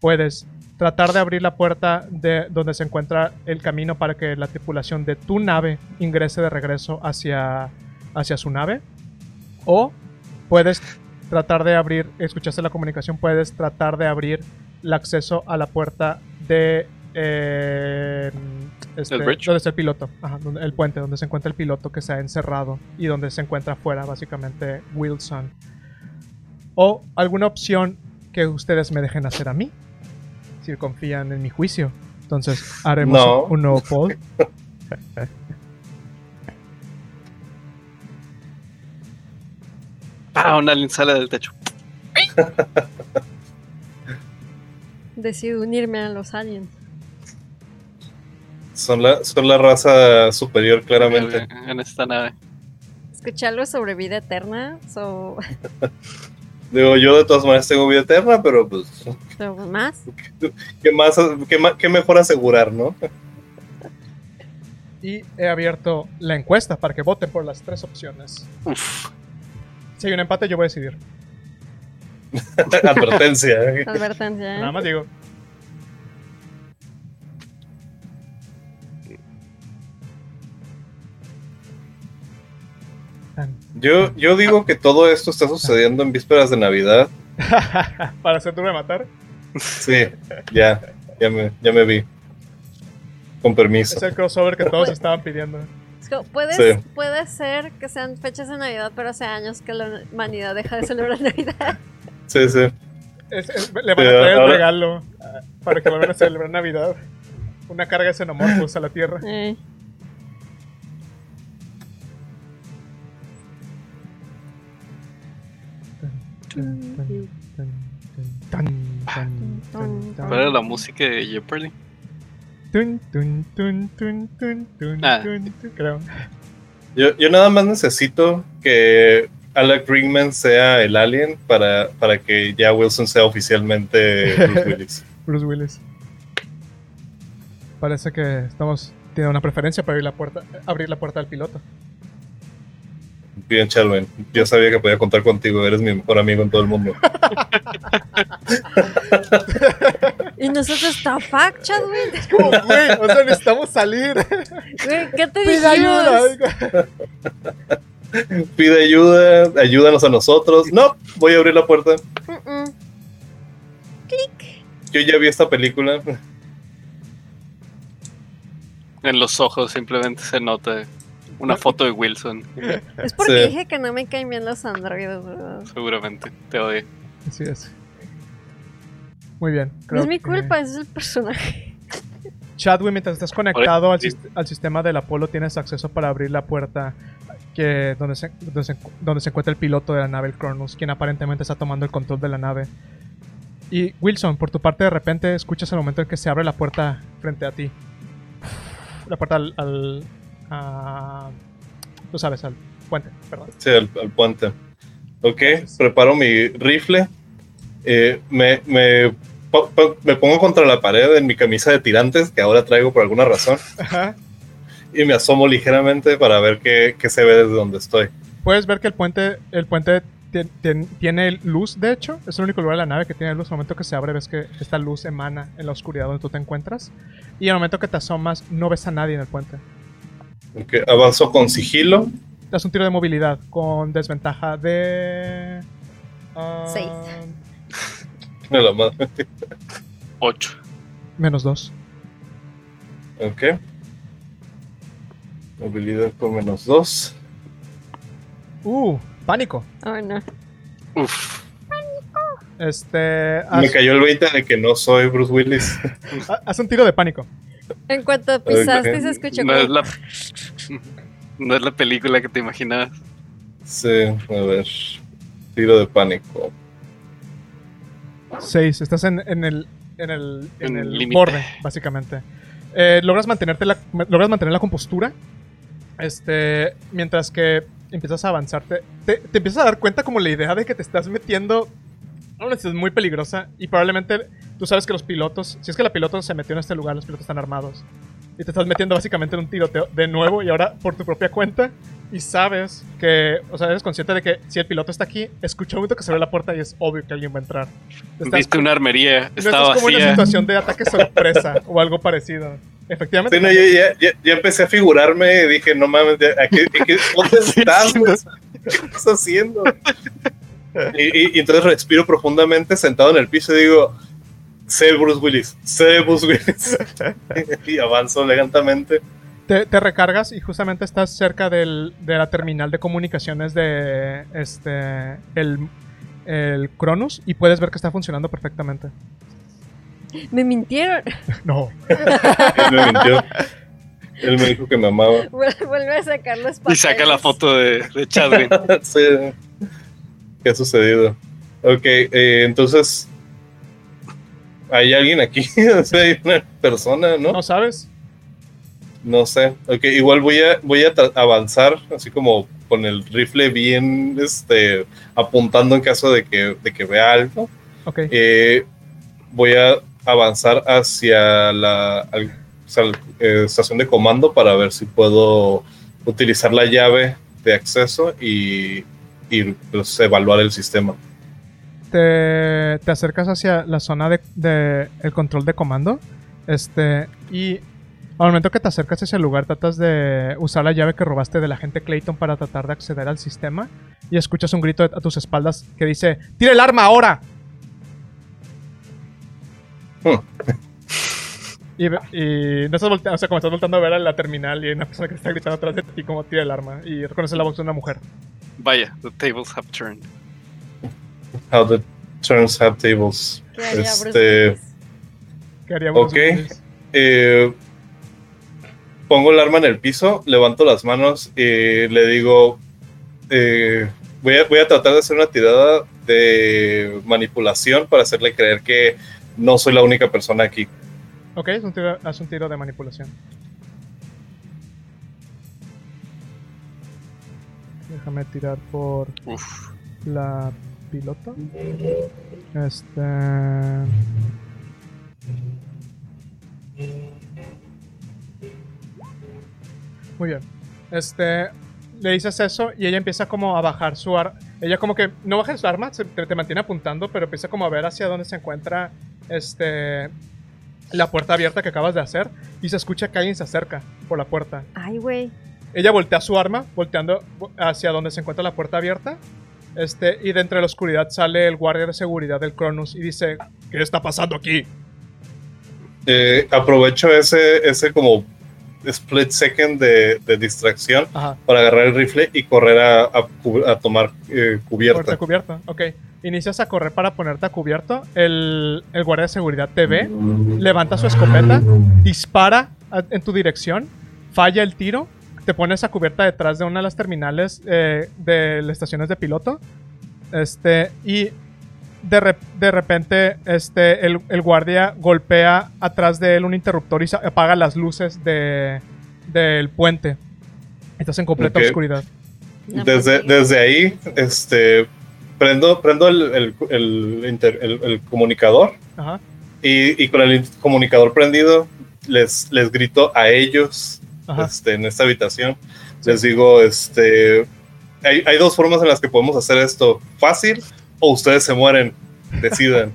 Puedes tratar de abrir la puerta de donde se encuentra el camino para que la tripulación de tu nave ingrese de regreso hacia, hacia su nave. O puedes tratar de abrir, escuchaste la comunicación, puedes tratar de abrir el acceso a la puerta de eh, este, ¿El bridge? donde está el piloto, Ajá, donde- el puente donde se encuentra el piloto que se ha encerrado y donde se encuentra afuera básicamente Wilson. O alguna opción que ustedes me dejen hacer a mí, si confían en mi juicio. Entonces haremos No. un, nuevo poll. ¡Ah! Un alien sale del techo. *laughs* Decido unirme a los aliens. Son la, son la raza superior, claramente. En esta nave. Escuché algo sobre vida eterna. So, *laughs* Digo, yo de todas maneras tengo vida eterna, pero pues, so, más. *laughs* ¿qué, más, qué, ma- qué mejor asegurar, no? Y he abierto la encuesta para que voten por las tres opciones. Uf. Si hay un empate, yo voy a decidir. *laughs* Advertencia. Advertencia. ¿eh? Nada más digo. Yo, yo digo que todo esto está sucediendo en vísperas de Navidad. *laughs* para hacer turno de matar. Sí, ya, ya me, ya me vi. Con permiso. Es el crossover que todos estaban pidiendo. Es como, Puede, Sí. puede ser que sean fechas de Navidad, pero hace años que la humanidad deja de celebrar *laughs* Navidad. Sí, sí. Es- es- le van a traer el ahora- regalo para que vuelvan a celebrar Navidad. Una carga de xenomorfos a la Tierra. Eh, ¿Cuál era la música de Jeopardy? Tun, tun, tun, tun, tun, tun, Ah. tun, tun, Creo. Yo, yo nada más necesito que Alec Ringman sea el alien para, para que ya Wilson sea oficialmente Bruce Willis. Bruce Willis. Parece que estamos tiene una preferencia para abrir la puerta, abrir la puerta del piloto. Bien, Chalven. Yo sabía que podía contar contigo. Eres mi mejor amigo en todo el mundo. *laughs* Y nosotros está fuck, Chadwick. Como, güey, o sea, necesitamos salir. Güey, ¿qué te Pide ayuda. Pide ayuda, ayúdanos a nosotros. No, voy a abrir la puerta. Mm-mm. Yo ya vi esta película. En los ojos simplemente se nota una foto de Wilson. Es *laughs* porque Sí. dije que no me caen bien los androides, ¿verdad? Seguramente te odio. Así es. Muy bien. No es mi que- culpa, ese es el personaje. *laughs* Chadwick, mientras estás conectado al, sistema del Apolo, tienes acceso para abrir la puerta que donde se, donde, se, donde se encuentra el piloto de la nave, el Cronus, quien aparentemente está tomando el control de la nave. Y Wilson, por tu parte, de repente escuchas el momento en que se abre la puerta frente a ti. La puerta al. al- a- tú sabes, al puente, perdón. Sí, al, al puente. Ok, preparo mi rifle. Eh, me, me, me pongo contra la pared en mi camisa de tirantes, que ahora traigo por alguna razón, Ajá. y me asomo ligeramente para ver qué, qué se ve desde donde estoy. Puedes ver que el puente, el puente tien- tien- tiene luz, de hecho. Es el único lugar de la nave que tiene luz. Al momento que se abre, ves que esta luz emana en la oscuridad donde tú te encuentras. Y al momento que te asomas, no ves a nadie en el puente. Ok, avanzo con sigilo. Das un tiro de movilidad con desventaja de. ah, Seis. Me la madre. 8. Menos dos. Ok. Movilidad con menos dos. Uh, pánico. Oh, no. Uf. Este. Me Haz, cayó el 20 de que no soy Bruce Willis. *laughs* ha- haz un tiro de pánico. En cuanto pisaste, Ok. se escuchó No como... es la. No es la película que te imaginabas. Sí, a ver. Tiro de pánico. Seis. Estás en, en el, en el, en En el borde, básicamente. Eh, logras mantenerte la, logras mantener la compostura. Este, mientras que empiezas a avanzarte, te, te empiezas a dar cuenta como la idea de que te estás metiendo a una situación muy peligrosa y probablemente tú sabes que los pilotos, si es que la piloto se metió en este lugar, los pilotos están armados y te estás metiendo básicamente en un tiroteo de nuevo y ahora por tu propia cuenta y sabes que, o sea, eres consciente de que si el piloto está aquí, escucha un momento que se abre la puerta y es obvio que alguien va a entrar. Estás Viste una armería, no estaba estás como en una vacía. situación de ataque sorpresa o algo parecido. Efectivamente. Sí, no, ya, ya, ya, ya empecé a figurarme y dije, no mames, ya, ¿a qué- a qué- ¿dónde *laughs* estás? ¿Qué estás haciendo? Y, y- y entonces respiro profundamente sentado en el piso y digo, sé Bruce Willis, sé Bruce Willis. *laughs* y avanzo elegantemente. te, te recargas y justamente estás cerca del- de la terminal de comunicaciones de este el, el Cronus y puedes ver que está funcionando perfectamente. Me mintieron. *laughs* No. Él me mintió. Él me dijo que me amaba. Vuel- Vuelve a sacar los Y papeles. saca la foto de, de Chadwick. *laughs* Sí. ¿Qué ha sucedido? Ok, eh, entonces... ¿Hay alguien aquí? *laughs* O sea, hay una persona, ¿no? ¿No sabes? No sé. Ok, igual voy a, voy a avanzar, así como con el rifle bien este, apuntando en caso de que, de que vea algo. Ok. Eh, voy a avanzar hacia la, al- hacia la, eh, estación de comando para ver si puedo utilizar la llave de acceso y, y, pues, evaluar el sistema. Te, te acercas hacia la zona de, de el control de comando. Este. Y al momento que te acercas a ese lugar, tratas de usar la llave que robaste del agente Clayton para tratar de acceder al sistema. Y escuchas un grito a tus espaldas que dice: ¡Tira el arma ahora! Hmm. *laughs* Y, y no estás volteando, o sea, como estás volteando a ver a la terminal y hay una persona que está gritando atrás de ti como tira el arma. Y reconoces la voz de una mujer. Vaya, the tables have turned. How the turns have tables. ¿Qué Este, Ok. Eh, pongo el arma en el piso, levanto las manos y le digo, eh, voy, a, voy a tratar de hacer una tirada de manipulación para hacerle creer que no soy la única persona aquí. Ok, es un tiro, haz un tiro de manipulación. Déjame tirar por Uf. la pilota. Este. Muy bien. Este. Le dices eso y ella empieza como a bajar su arma. Ella como que no baja su arma, se- te, te mantiene apuntando, pero empieza como a ver hacia dónde se encuentra este la puerta abierta que acabas de hacer y se escucha que alguien se acerca por la puerta. Ay, güey. Ella voltea su arma, volteando hacia donde se encuentra la puerta abierta. Este, y de entre la oscuridad sale el guardia de seguridad del Cronus y dice: ¿Qué está pasando aquí? Eh, aprovecho ese, ese como split second de, de distracción Ajá, para agarrar el rifle y correr a, a tomar eh, cubierta. cubierta. Ok. Inicias a correr para ponerte a cubierto. El, el guardia de seguridad te ve, levanta su escopeta, dispara a- en tu dirección, falla el tiro, te pones a cubierta detrás de una de las terminales eh, de las estaciones de piloto. Este, y de, de repente este, el, el guardia golpea atrás de él un interruptor y apaga las luces de, del puente. Estás en completa oscuridad. No, Desde, pues, desde ahí, este, prendo, prendo el, el- el inter- el- el comunicador Ajá. y, y con el comunicador prendido les, les grito a ellos. Este, en esta habitación. Les digo, este, hay, hay dos formas en las que podemos hacer esto. Fácil o ustedes se mueren. Decidan.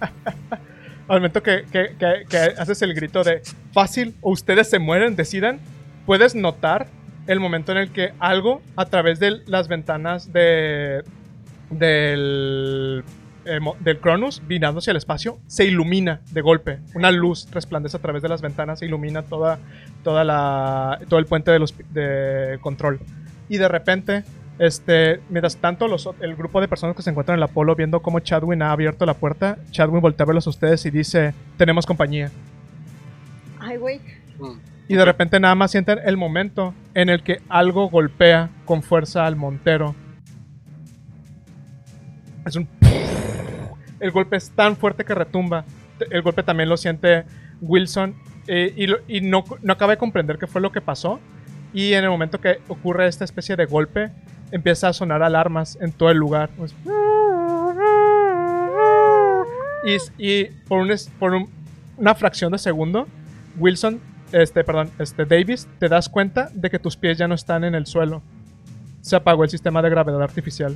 *laughs* Al momento que, que- que- que haces el grito de fácil o ustedes se mueren, decidan, puedes notar el momento en el que algo a través de las ventanas de del eh, del Cronus, mirando hacia el espacio, se ilumina de golpe. Una luz resplandece a través de las ventanas e ilumina toda, toda la, todo el puente de, los, de control. Y de repente, este, mientras tanto, los, el grupo de personas que se encuentran en el Apolo viendo cómo Chadwin ha abierto la puerta, Chadwin voltea a verlos a ustedes y dice, tenemos compañía. Ay, güey. Mm. Y de repente nada más sienten el momento en el que algo golpea con fuerza al Montero. Es un... El golpe es tan fuerte que retumba. El golpe también lo siente Wilson eh, y, no, no acaba de comprender qué fue lo que pasó. Y en el momento que ocurre esta especie de golpe, empieza a sonar alarmas en todo el lugar. Pues- Y, y por, una fracción de segundo, Wilson, este, perdón, este, Davis, te das cuenta de que tus pies ya no están en el suelo. Se apagó el sistema de gravedad artificial.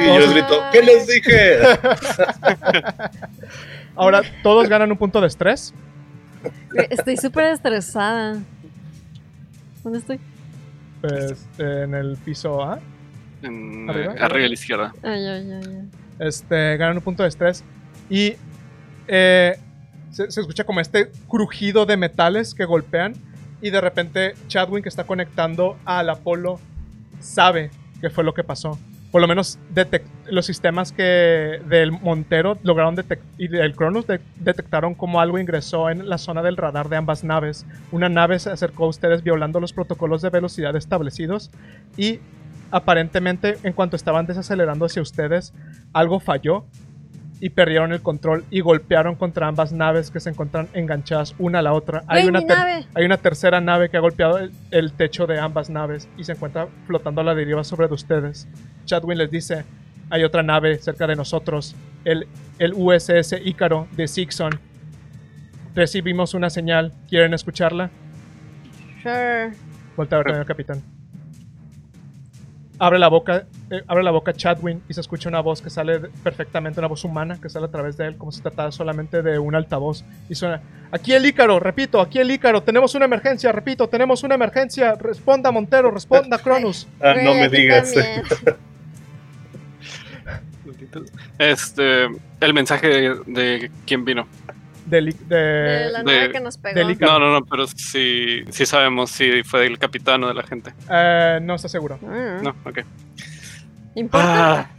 Y yo les grito, ¿qué les dije? *laughs* Ahora todos ganan un punto de estrés. Estoy súper estresada. ¿Dónde estoy? Pues, en el piso A. En, ¿Arriba? eh, arriba a la izquierda. Ay, ay, ay, ay. Este, ganan un punto de estrés. Y eh, se, se escucha como este crujido de metales que golpean. Y de repente Chadwin, que está conectando al Apolo, sabe qué fue lo que pasó. Por lo menos los sistemas que del Montero lograron detectar y del Cronus de- detectaron como algo ingresó en la zona del radar de ambas naves. Una nave se acercó a ustedes violando los protocolos de velocidad establecidos y aparentemente en cuanto estaban desacelerando hacia ustedes, algo falló y perdieron el control y golpearon contra ambas naves que se encuentran enganchadas una a la otra. Hay una, nave. hay una tercera nave que ha golpeado el, el techo de ambas naves y se encuentra flotando a la deriva sobre de ustedes. Chadwin les dice, hay otra nave cerca de nosotros, el, el USS Ícaro de Sixon. Recibimos una señal, ¿quieren escucharla? Sure. Voltea a ver con el capitán. Abre la boca, eh, abre la boca Chadwin y se escucha una voz que sale de- perfectamente, una voz humana que sale a través de él, como si tratara solamente de un altavoz. Y suena, aquí el Ícaro, repito, aquí el Ícaro, tenemos una emergencia, repito, tenemos una emergencia, responda Montero, responda Cronus. *laughs* Ah, no me digas. *laughs* Este, el mensaje de, de quién vino. Del, De de, la de- nave que nos pegó. No, no, no, pero sí, sí sabemos si fue del capitán o de la gente. eh, no está seguro. Mm. No, ok. ¿Importa? Ah,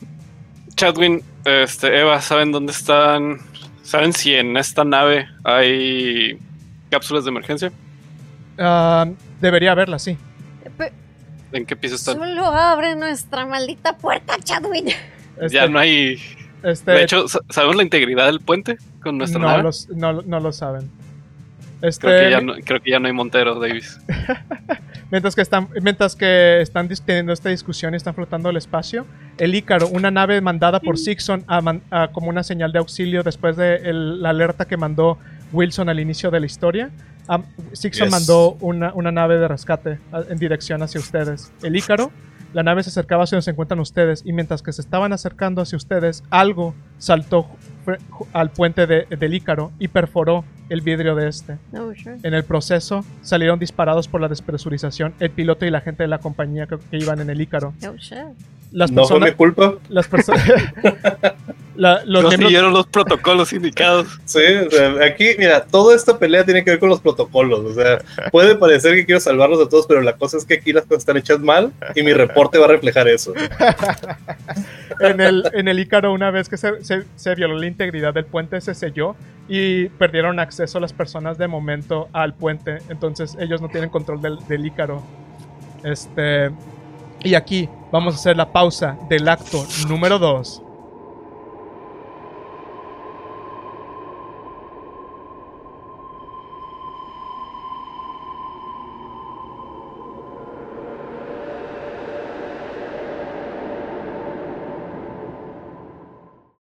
Chadwin, este, Eva, ¿saben dónde están? ¿Saben si en esta nave hay cápsulas de emergencia? Ah, debería haberla, sí. Pe- ¿En qué piso están? Solo abre nuestra maldita puerta, Chadwin. Este, Ya no hay. este, De hecho, sa- ¿sabemos la integridad del puente con nuestra no, nave? los- no, no lo saben. Este, Creo, que ya no, creo que ya no hay Montero, Davis. *laughs* Mientras que están, mientras que están teniendo esta discusión y están flotando el espacio, el Ícaro, una nave mandada por Sixon a man- a- como una señal de auxilio después de el- la alerta que mandó Wilson al inicio de la historia, Sixon Yes. mandó una, una nave de rescate a- en dirección hacia ustedes. El Ícaro, la nave se acercaba hacia donde se encuentran ustedes y mientras que se estaban acercando hacia ustedes, algo saltó al puente de- del Ícaro y perforó el vidrio de este. No, sure. En el proceso salieron disparados por la despresurización el piloto y la gente de la compañía que, que iban en el Ícaro. No shit. Las No fue mi personas, culpa. las personas, *laughs* la- los No miembros- siguieron los protocolos indicados. Sí, o sea, aquí, mira, toda esta pelea tiene que ver con los protocolos. O sea, puede parecer que quiero salvarlos a todos, pero la cosa es que aquí las cosas están hechas mal y mi reporte va a reflejar eso. *laughs* en el, en el Ícaro, una vez que se, se- se violó la integridad del puente, se selló y perdieron acceso las personas de momento al puente. Entonces ellos no tienen control del, del Ícaro. Este, y aquí vamos a hacer la pausa del acto número 2.